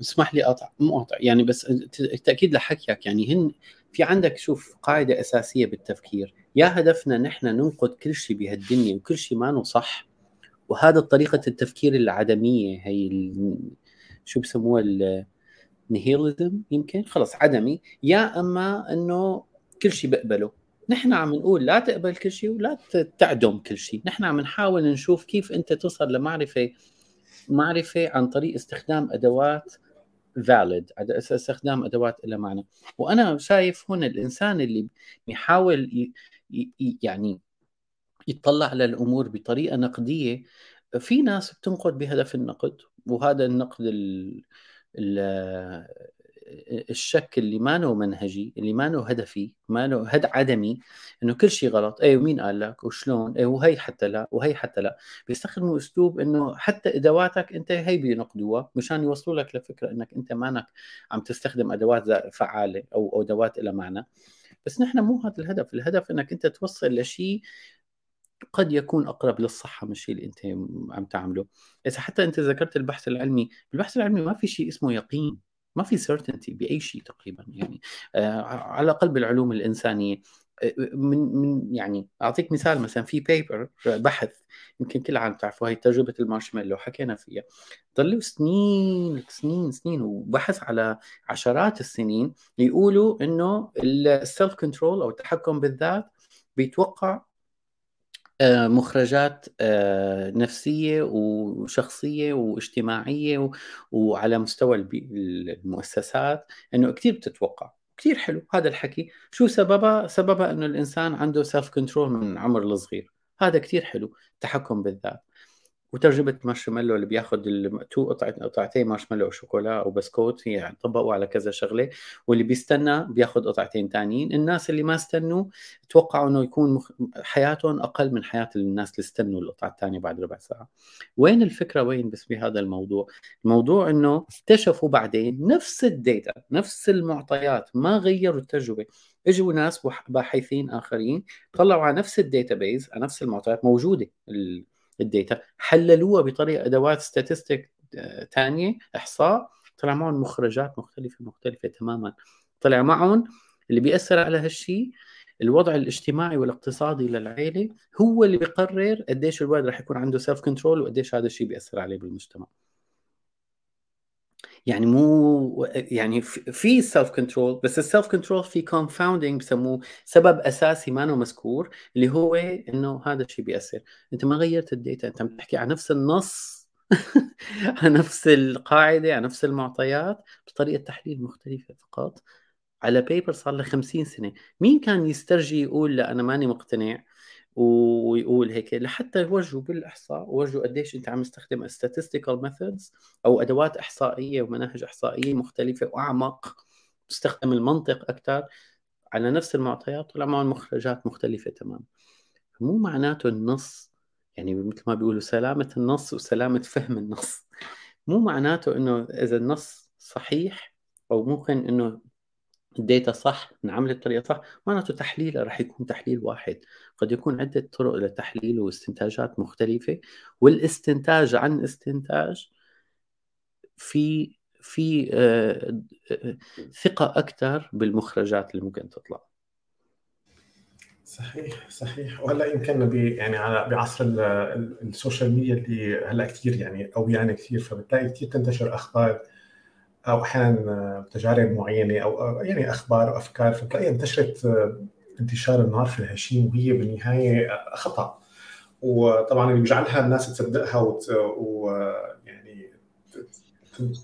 اسمح لي أقطع مو أقطع يعني بس تأكيد لحكيك يعني هن في عندك شوف قاعدة أساسية بالتفكير يا هدفنا نحن ننقد كل شيء بهالدنيا وكل شيء ما صح وهذا طريقة التفكير العدمية هي شو بسموها النهيلزم يمكن؟ خلص عدمي يا أما إنه كل شيء بقبله. نحن عم نقول لا تقبل كل شيء ولا تعدم كل شيء نحن عم نحاول نشوف كيف أنت توصل لمعرفة معرفة عن طريق استخدام أدوات valid. استخدام أدوات لها معنى. وأنا شايف هنا الإنسان اللي بيحاول يعني يطلع على الأمور بطريقة نقدية في ناس بتنقد بهدف النقد وهذا النقد ال الشك اللي ما له منهجي اللي ما له هدفي ما له هد عدمي إنه كل شيء غلط. اي ومين قال لك؟ وشلون؟ اي وهي حتى لا وهي حتى لا. بيستخدموا أسلوب إنه حتى أدواتك أنت هي بينقدوها مشان يوصلوا لك لفكرة إنك أنت مانك عم تستخدم أدوات فعالة أو أدوات لها معنى. بس نحن مو هذا الهدف. الهدف إنك أنت توصل لشيء قد يكون أقرب للصحة من الشيء اللي أنت عم تعمله. إذا حتى أنت ذكرت البحث العلمي بالبحث العلمي ما في شيء اسمه يقين. ما في سيرتينتي بأي شيء تقريبا يعني. آه على الاقل بالعلوم الإنسانية. آه، من من يعني أعطيك مثال مثلا في paper بحث يمكن كل عام تعرفوا هي تجربة المارشميلو حكينا فيها. ضلوا سنين سنين سنين وبحث على عشرات السنين يقولوا إنه ال self-control أو التحكم بالذات بيتوقع مخرجات آه، نفسية وشخصية واجتماعية وعلى مستوى المؤسسات إنه كثير بتتوقع كثير حلو هذا الحكي. شو سببها سببها إنه الإنسان عنده self-control من عمر الصغير هذا كثير حلو التحكم بالذات. وتجربة مارشميلو اللي بياخذ two قطعتين مارشميلو أو شوكولا أو بسكوت يعني طبقوا على كذا شغلة. واللي بيستنى بياخذ قطعتين ثانيين الناس اللي ما استنوا توقعوا إنه يكون مخ... حياتهم أقل من حياة الناس اللي استنوا القطعة الثانية بعد ربع ساعة. وين الفكرة وين بس بهذا الموضوع؟ الموضوع إنه اكتشفوا بعدين نفس ال data نفس المعطيات ما غيروا التجربة. إجوا ناس باحثين آخرين طلعوا على نفس ال database على نفس المعطيات موجودة. ال data حللوها بطريقة أدوات statistic ثانية إحصاء طلع معهم مخرجات مختلفة مختلفة تماما. طلع معهم اللي بيأثر على هالشيء الوضع الاجتماعي والاقتصادي للعائله هو اللي بيقرر قديش الولد رح يكون عنده self-control وقديش هذا الشيء بيأثر عليه بالمجتمع. يعني مو يعني في self-control بس ال self-control في confounding بسموه سبب أساسي ما له مذكور اللي هو إنه هذا الشيء بيأثر. أنت ما غيرت ال data أنت عم تحكي عن نفس النص عن نفس القاعدة عن نفس المعطيات بطريقة تحليل مختلفة فقط. على paper صار له 50 سنة. مين كان يسترجي يقول لا أنا ماني مقتنع؟ ويقول هيك. لحتى يورجوا بالإحصاء ويورجوا قديش أنت عم تستخدم statistical methods أو أدوات إحصائية ومناهج إحصائية مختلفة وأعمق تستخدم المنطق أكثر على نفس المعطيات طلع معهم مخرجات مختلفة تماما مو معناته النص يعني مثل ما بيقولوا سلامة النص وسلامة فهم النص. مو معناته إنه إذا النص صحيح أو ممكن إنه ال data صح انعملت بطريقه صح معناته تحليلها راح يكون تحليل واحد. قد يكون عدة طرق للتحليل واستنتاجات مختلفة والاستنتاج عن استنتاج في في آه، ثقة أكثر بالمخرجات اللي ممكن تطلع. صحيح صحيح. وهلأ يمكن يعني على بعصر ال social media اللي هلأ كثير يعني أو يعني كثير فبتلاقي كثير تنتشر أخبار أو أحيانا تجارب معينة أو يعني أخبار وافكار فتلاقيها انتشرت انتشار النار في الهشيم وهي بالنهاية خطأ. وطبعا اللي بيجعلها الناس تصدقها ويعني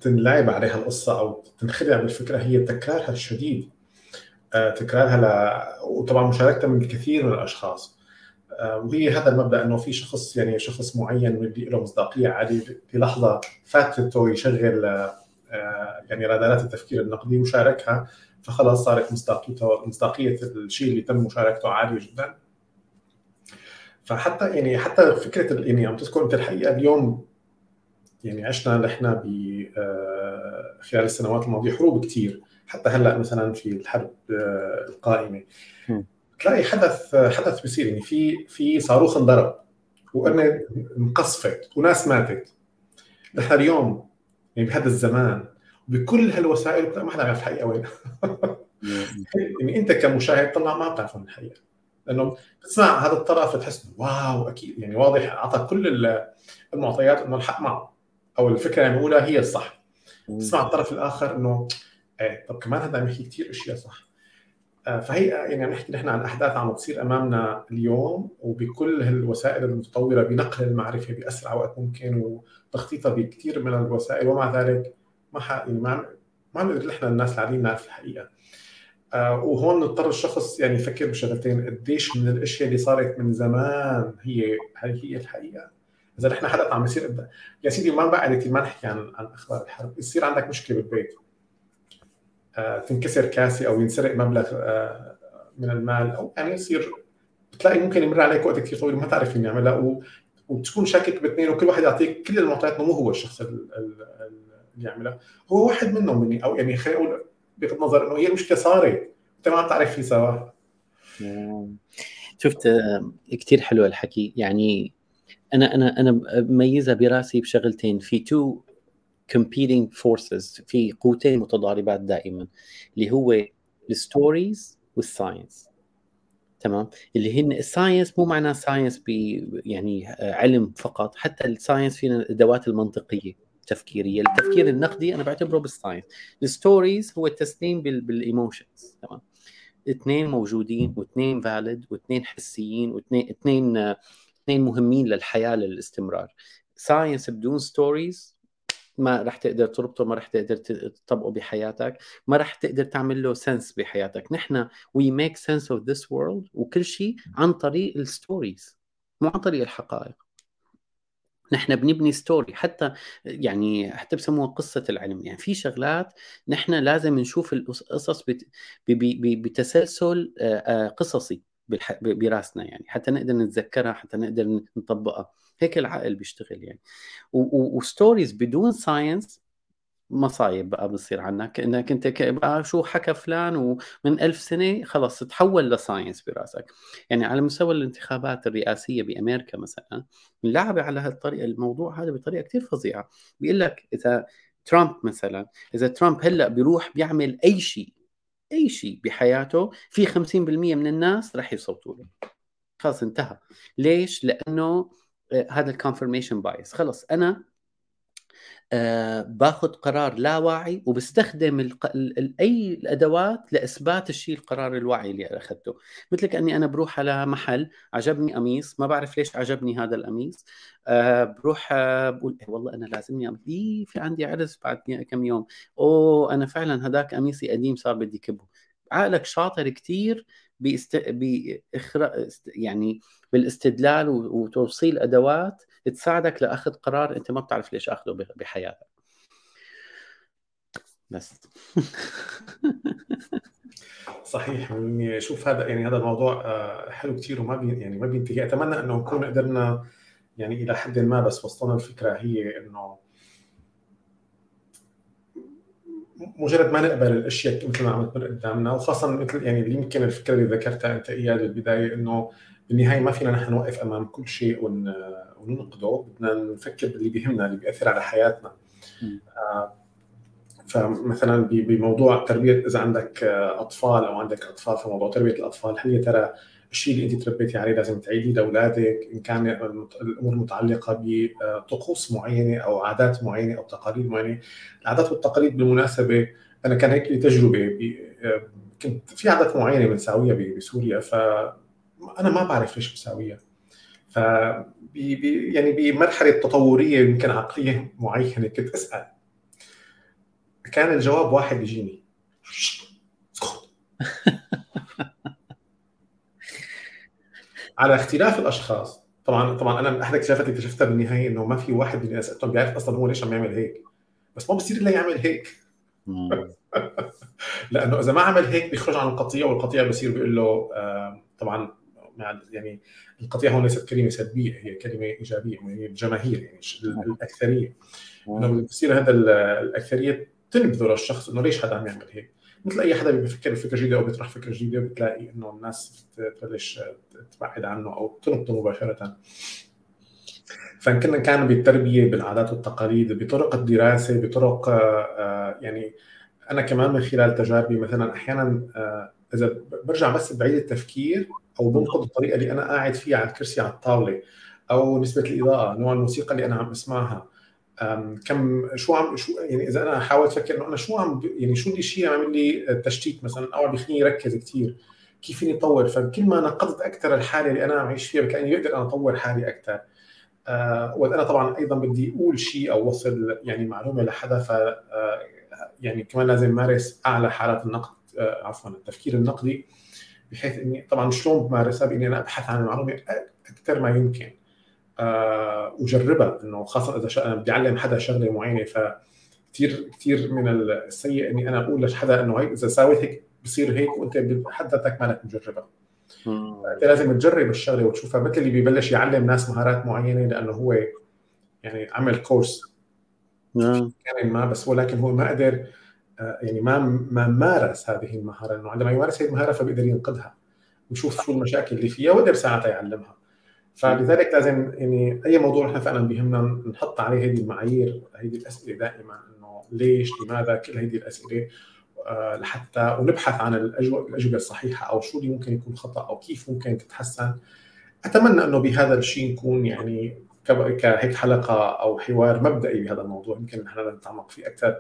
تنلعب عليها القصة أو تنخدع بالفكرة هي تكرارها الشديد. آه، تكرارها ل... وطبعا مشاركتها من الكثير من الأشخاص. آه، وهي هذا المبدأ إنه في شخص يعني شخص معين له مصداقية عاليه في لحظة فاتته يشغل آه، يعني رادارات التفكير النقدي وشاركها فخلاص صارت مصداقية الشيء اللي تم مشاركته عالية جدا. فحتى يعني حتى فكرة يعني عم تذكر أنت الحقيقة اليوم يعني عشنا نحن ب خلال السنوات الماضية حروب كثير حتى هلأ مثلا في الحرب آه، القائمة. تلاقي حدث حدث بصير يعني في في صاروخ انضرب وقرنه انقصفت وناس ماتت. نحن اليوم يعني بهذا الزمان بكل هالوسائل ما حدا بيعرف الحقيقة وين. يعني أنت كمشاهد طلع ما بتعرف عن الحقيقة. لأنه بتسمع هذا الطرف بتحس واو أكيد. يعني واضح أعطى كل المعطيات إنه الحق معه. أو الفكرة اللي بيقولها هي الصح. تسمع الطرف الآخر إنه إيه طب كمان هذا عم يحكي كثير إشياء صح. فهي يعني عم نحكي نحن عن أحداث عم تصير أمامنا اليوم وبكل هالوسائل المتطورة بنقل المعرفة بأسرع وقت ممكن وتخطيطها بكثير من الوسائل. ومع ذلك ما. يعني ما ما بنقدر نحن الناس العاديين نعرف الحقيقة. آه وهون نضطر الشخص يعني يفكر بشغلتين قديش من الأشياء اللي صارت من زمان هي هي الحقيقة. إذا نحن حدث عم يصير يا سيدي ما كثير ما نحكي عن عن أخبار الحرب يصير عندك مشكلة بالبيت. آه، تنكسر كاسه أو ينسرق مبلغ آه، من المال أو يعني يصير بتلاقي ممكن يمر عليك وقت كثير طويل وما تعرف مين يعملها و... وتكون شاكك باثنين وكل واحد يعطيك كل المعطيات مو هو الشخص اللي يعملها. هو واحد منهم مني أو يعني خلينا نقول بغض النظر إنه هي المشكلة صارت أنت ما عم تعرف في سوا شفت آه، كثير حلو الحكي يعني أنا أنا أنا بميزها براسي بشغلتين. في two competing forces في قوتين متضاربات دائما اللي هو ال stories وال science تمام؟ اللي هن ال science مو معناه science يعني علم فقط حتى ال science فينا الأدوات المنطقية التفكيريه التفكير النقدي أنا بعتبره بال science ال stories هو التسليم بال emotions تمام؟ اثنين موجودين واثنين valid واثنين حسيين واثنين اثنين اثنين مهمين للحياة للاستمرار. science بدون stories ما راح تقدر تربطه ما راح تقدر تطبقه بحياتك ما راح تقدر تعمل له sense بحياتك. نحن we make sense of this world وكل شيء عن طريق ال stories مو عن طريق الحقائق. نحن بنبني story حتى يعني حتى بسموها قصة العلم. يعني في شغلات نحن لازم نشوف القصص بتسلسل قصصي براسنا يعني. حتى نقدر نتذكرها حتى نقدر نطبقها. هيك العقل بيشتغل يعني. و stories بدون science مصايب بقى بصير عنك إنك أنت بقى شو حكى فلان ومن ألف سنة خلص تحول ل science براسك. يعني على مستوى الانتخابات الرئاسية بأمريكا مثلا لعب على هالطريقة الموضوع هذا بطريقة كثير فظيعة. بيقول لك إذا ترامب مثلا إذا ترامب هلأ بيروح بيعمل أي شيء أي شيء بحياته في 50% من الناس رح يصوتوا له. خلص انتهى. ليش؟ لأنه هذا ال confirmation bias خلص أنا آه باخذ قرار لا واعي وبستخدم. أي الأدوات لإثبات الشيء القرار الواعي اللي أخذته. مثل كأني أنا بروح على محل عجبني قميص ما بعرف ليش عجبني هذا القميص آه بروح آه بقول إيه والله أنا لازمني قميص. إيه في عندي عرس بعد كم يوم. أوه أنا فعلا هذاك قميصي قديم صار بدي كبه. عقلك شاطر كثير باست... بإخراج يعني بالاستدلال وتوصيل أدوات تساعدك لأخذ قرار أنت ما بتعرف ليش أخذه بحياتك. بس. صحيح يعني شوف هذا يعني هذا الموضوع آه، حلو كثير وما بي يعني ما بينتهي. أتمنى أنه نكون قدرنا يعني إلى حد ما بس وصلنا الفكرة هي إنه مجرد ما نقبل الأشياء مثل ما عم تمر قدامنا وخاصه مثل يعني يمكن الفكرة اللي ذكرتها أنت إياها بالبدايه إنه بالنهاية ما فينا نحن نوقف أمام كل شيء وننقده بدنا نفكر باللي بيهمنا اللي بيأثر على حياتنا. آه فمثلا بموضوع تربية إذا عندك أطفال أو عندك أطفال في موضوع تربية الأطفال هل يا ترى الشيء اللي انت تربيتي عليه لازم تعيديه لأولادك إن كان الأمور متعلقة بطقوس معينة أو عادات معينة أو تقاليد معينة. العادات والتقاليد بالمناسبة أنا كان هيك لي تجربة كنت في عادات معينة بنساويها بسوريا ف أنا ما بعرف ليش بساويها. ف يعني بمرحلة تطورية يمكن عقلية معينة كنت أسأل. كان الجواب واحد يجيني. على اختلاف الأشخاص. طبعا طبعا أنا من أحد الاكتشافات اللي اكتشفتها بالنهايه إنه ما في واحد من الناس بيعرف أصلا هو ليش عم يعمل هيك؟ بس ما بصير إلا يعمل هيك. لأنه إذا ما عمل هيك بيخرج عن القطيع والقطيع بصير بيقول له آه طبعا يعني القطيع هون ليست كلمة سلبية هي كلمة إيجابية هي الجماهير يعني الأكثرية. إنه بصير هذا الأكثرية تنبذر الشخص إنه ليش هذا عم يعمل هيك؟ مثل أي حدا بيفكر بفكره جديدة أو بيطرح فكرة جديدة بتلاقي إنه الناس تبلش تبعد عنه أو تنبطه مباشرة. فان كنا كان بالتربية بالعادات والتقاليد بطرق الدراسة بطرق آه، يعني أنا كمان من خلال تجاربي مثلا أحيانا آه، إذا برجع بس بعيد التفكير أو بنقد الطريقة اللي أنا قاعد فيها على الكرسي على الطاولة أو نسبة الإضاءة نوع الموسيقى اللي أنا عم اسمعها كم شو عم شو يعني إذا أنا حاولت أفكر إنه أنا شو عم يعني شو الشيء عامل لي تشتيت مثلا أو عم بيخليني اركز كثير كيف فيني أطور؟ فكل ما نقدت أكثر الحالة اللي أنا عم اعيش فيها بكأني بقدر أنا أطور حالي أكثر آه وأنا طبعا أيضا بدي أقول شيء أو وصل يعني معلومة لحدا ف آه يعني كمان لازم مارس أعلى حالات النقد آه عفوا التفكير النقدي بحيث إني طبعا شلون بمارسها؟ بإني أنا أبحث عن المعلومة أكثر ما يمكن. آه وجربها إنه خاصة إذا أنا بدي أعلم حدا شغلة معينة ف كثير كثير من السيء إني أنا أقول لحدا إنه هي إذا ساويت هيك بصير هيك وأنت بحد ذاتك مالك مجربها. أنت لازم تجرب الشغلة وتشوفها مثل اللي ببلش يعلم ناس مهارات معينة لأنه هو يعني عمل كورس نعم. كان ما بس ولكن هو ما قدر آه، يعني ما ما مارس هذه المهارة إنه عندما يمارس هذه المهارة فبيقدر ينقذها ويشوف شو المشاكل اللي فيها ويقدر ساعتها يعلمها. فلذلك لازم يعني أي موضوع نحن فعلا بيهمنا نحط عليه هذه المعايير هذه الأسئلة دائما إنه ليش لماذا كل هذه الأسئلة آه، لحتى ونبحث عن الأجوبة الصحيحة أو شو اللي ممكن يكون خطأ أو كيف ممكن تتحسن. أتمنى إنه بهذا الشيء نكون يعني كهيك حلقة أو حوار مبدئي بهذا الموضوع. يمكن نحن نتعمق فيه أكثر.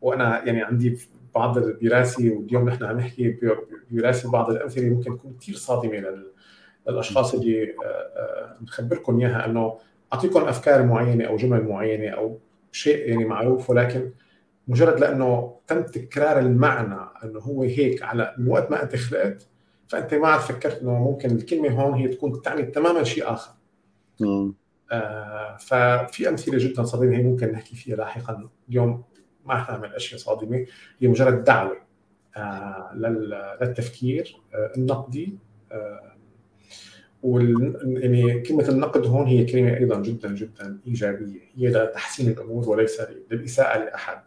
وأنا يعني عندي بعض الدراسة واليوم نحن عم نحكي بدراسه بعض الأمثلة ممكن تكون كثير صادمة للاشخاص اللي آه، آه، نخبركم إياها أنه أعطيكم أفكار معينة أو جمل معينة أو شيء يعني معروف ولكن مجرد لأنه تم تكرار المعنى أنه هو هيك على من وقت ما أنت خلقت فأنت ما عاد فكرت إنه ممكن الكلمة هون هي تكون تعني تماما شيء آخر. آه ففي أمثلة جدا صادمة هي ممكن نحكي فيها لاحقا اليوم ما حنعمل أشياء صادمة هي مجرد دعوة آه للتفكير آه النقدي آه وال يعني كلمة النقد هون هي كلمة أيضا جدا جدا إيجابية. هي لتحسين الأمور وليس للإساءة لأحد.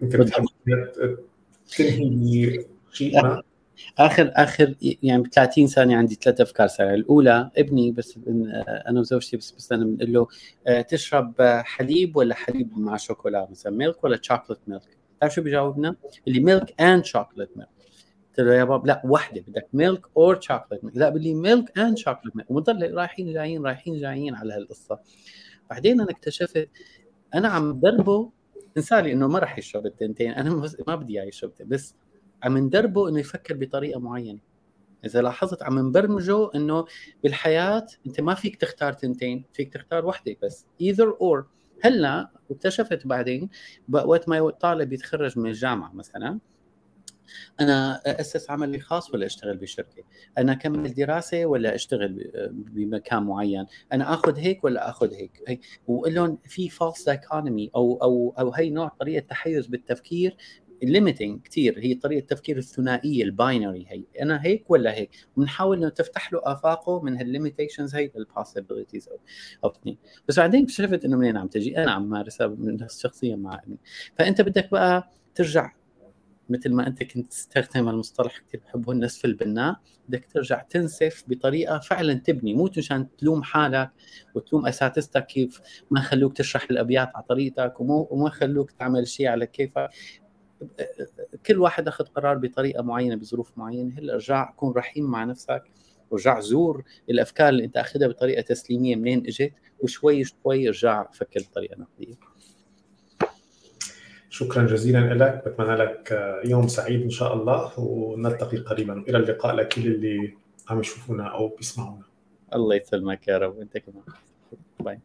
بتحب تنهي شيء ما آخر آخر يعني ب 30 ثانية عندي ثلاث أفكار سريعه الأولى ابني بس أنا وزوجتي بس بس أنا بنقول له آه، تشرب حليب ولا حليب مع شوكولا مثلا milk ولا chocolate milk تعرف شو بيجاوبنا؟ اللي milk and chocolate milk قلت له يا بابا لا وحدة بدك milk or chocolate لا لي milk and chocolate وبنضل رايحين جايين رايحين جايين على هالقصة. بعدين أنا اكتشفت أنا عم دربه انسالي إنه ما راح يشرب التنتين أنا ما بدي إياه يشرب بس عم ندربه إنه يفكر بطريقة معينة. إذا لاحظت عم نبرمجه إنه بالحياة أنت ما فيك تختار تنتين فيك تختار وحدة بس either or هلأ واكتشفت بعدين وقت ما طالب يتخرج من الجامعة مثلا أنا أسس عملي خاص ولا أشتغل بشركة؟ أنا أكمل دراسة ولا أشتغل بمكان معين؟ أنا آخذ هيك ولا آخذ هيك؟ وقول لهم في false dichotomy أو أو أو هي نوع طريقة تحيز بالتفكير limiting كثير هي طريقة التفكير الثنائية ال binary هي. أنا هيك ولا هيك؟ بنحاول إنه تفتح له آفاقه من هال limitations هي لل possibilities أو أو بس بعدين اكتشفت إنه منين عم تجي؟ أنا عم مارسها شخصيا مع ابني فأنت بدك بقى ترجع مثل ما أنت كنت تستخدم المصطلح كثير بحبه النسف البناء. بدك ترجع تنسف بطريقة فعلا تبني مو مشان تلوم حالك وتلوم أساتذتك كيف ما خلوك تشرح الأبيات على طريقتك وما خلوك تعمل شيء على كيفك. كل واحد أخذ قرار بطريقة معينة بظروف معينة. هلأ ارجع كون رحيم مع نفسك ورجع زور الأفكار اللي أنت أخذها بطريقة تسليمية منين إجت وشوي شوي ارجع فكر بطريقة نقدية. شكرا جزيلا لك. بتمنى لك يوم سعيد إن شاء الله ونلتقي قريبا. إلى اللقاء لكل اللي عم يشوفونا أو بيسمعونا. الله يسلمك يا رب. أنت كمان. باي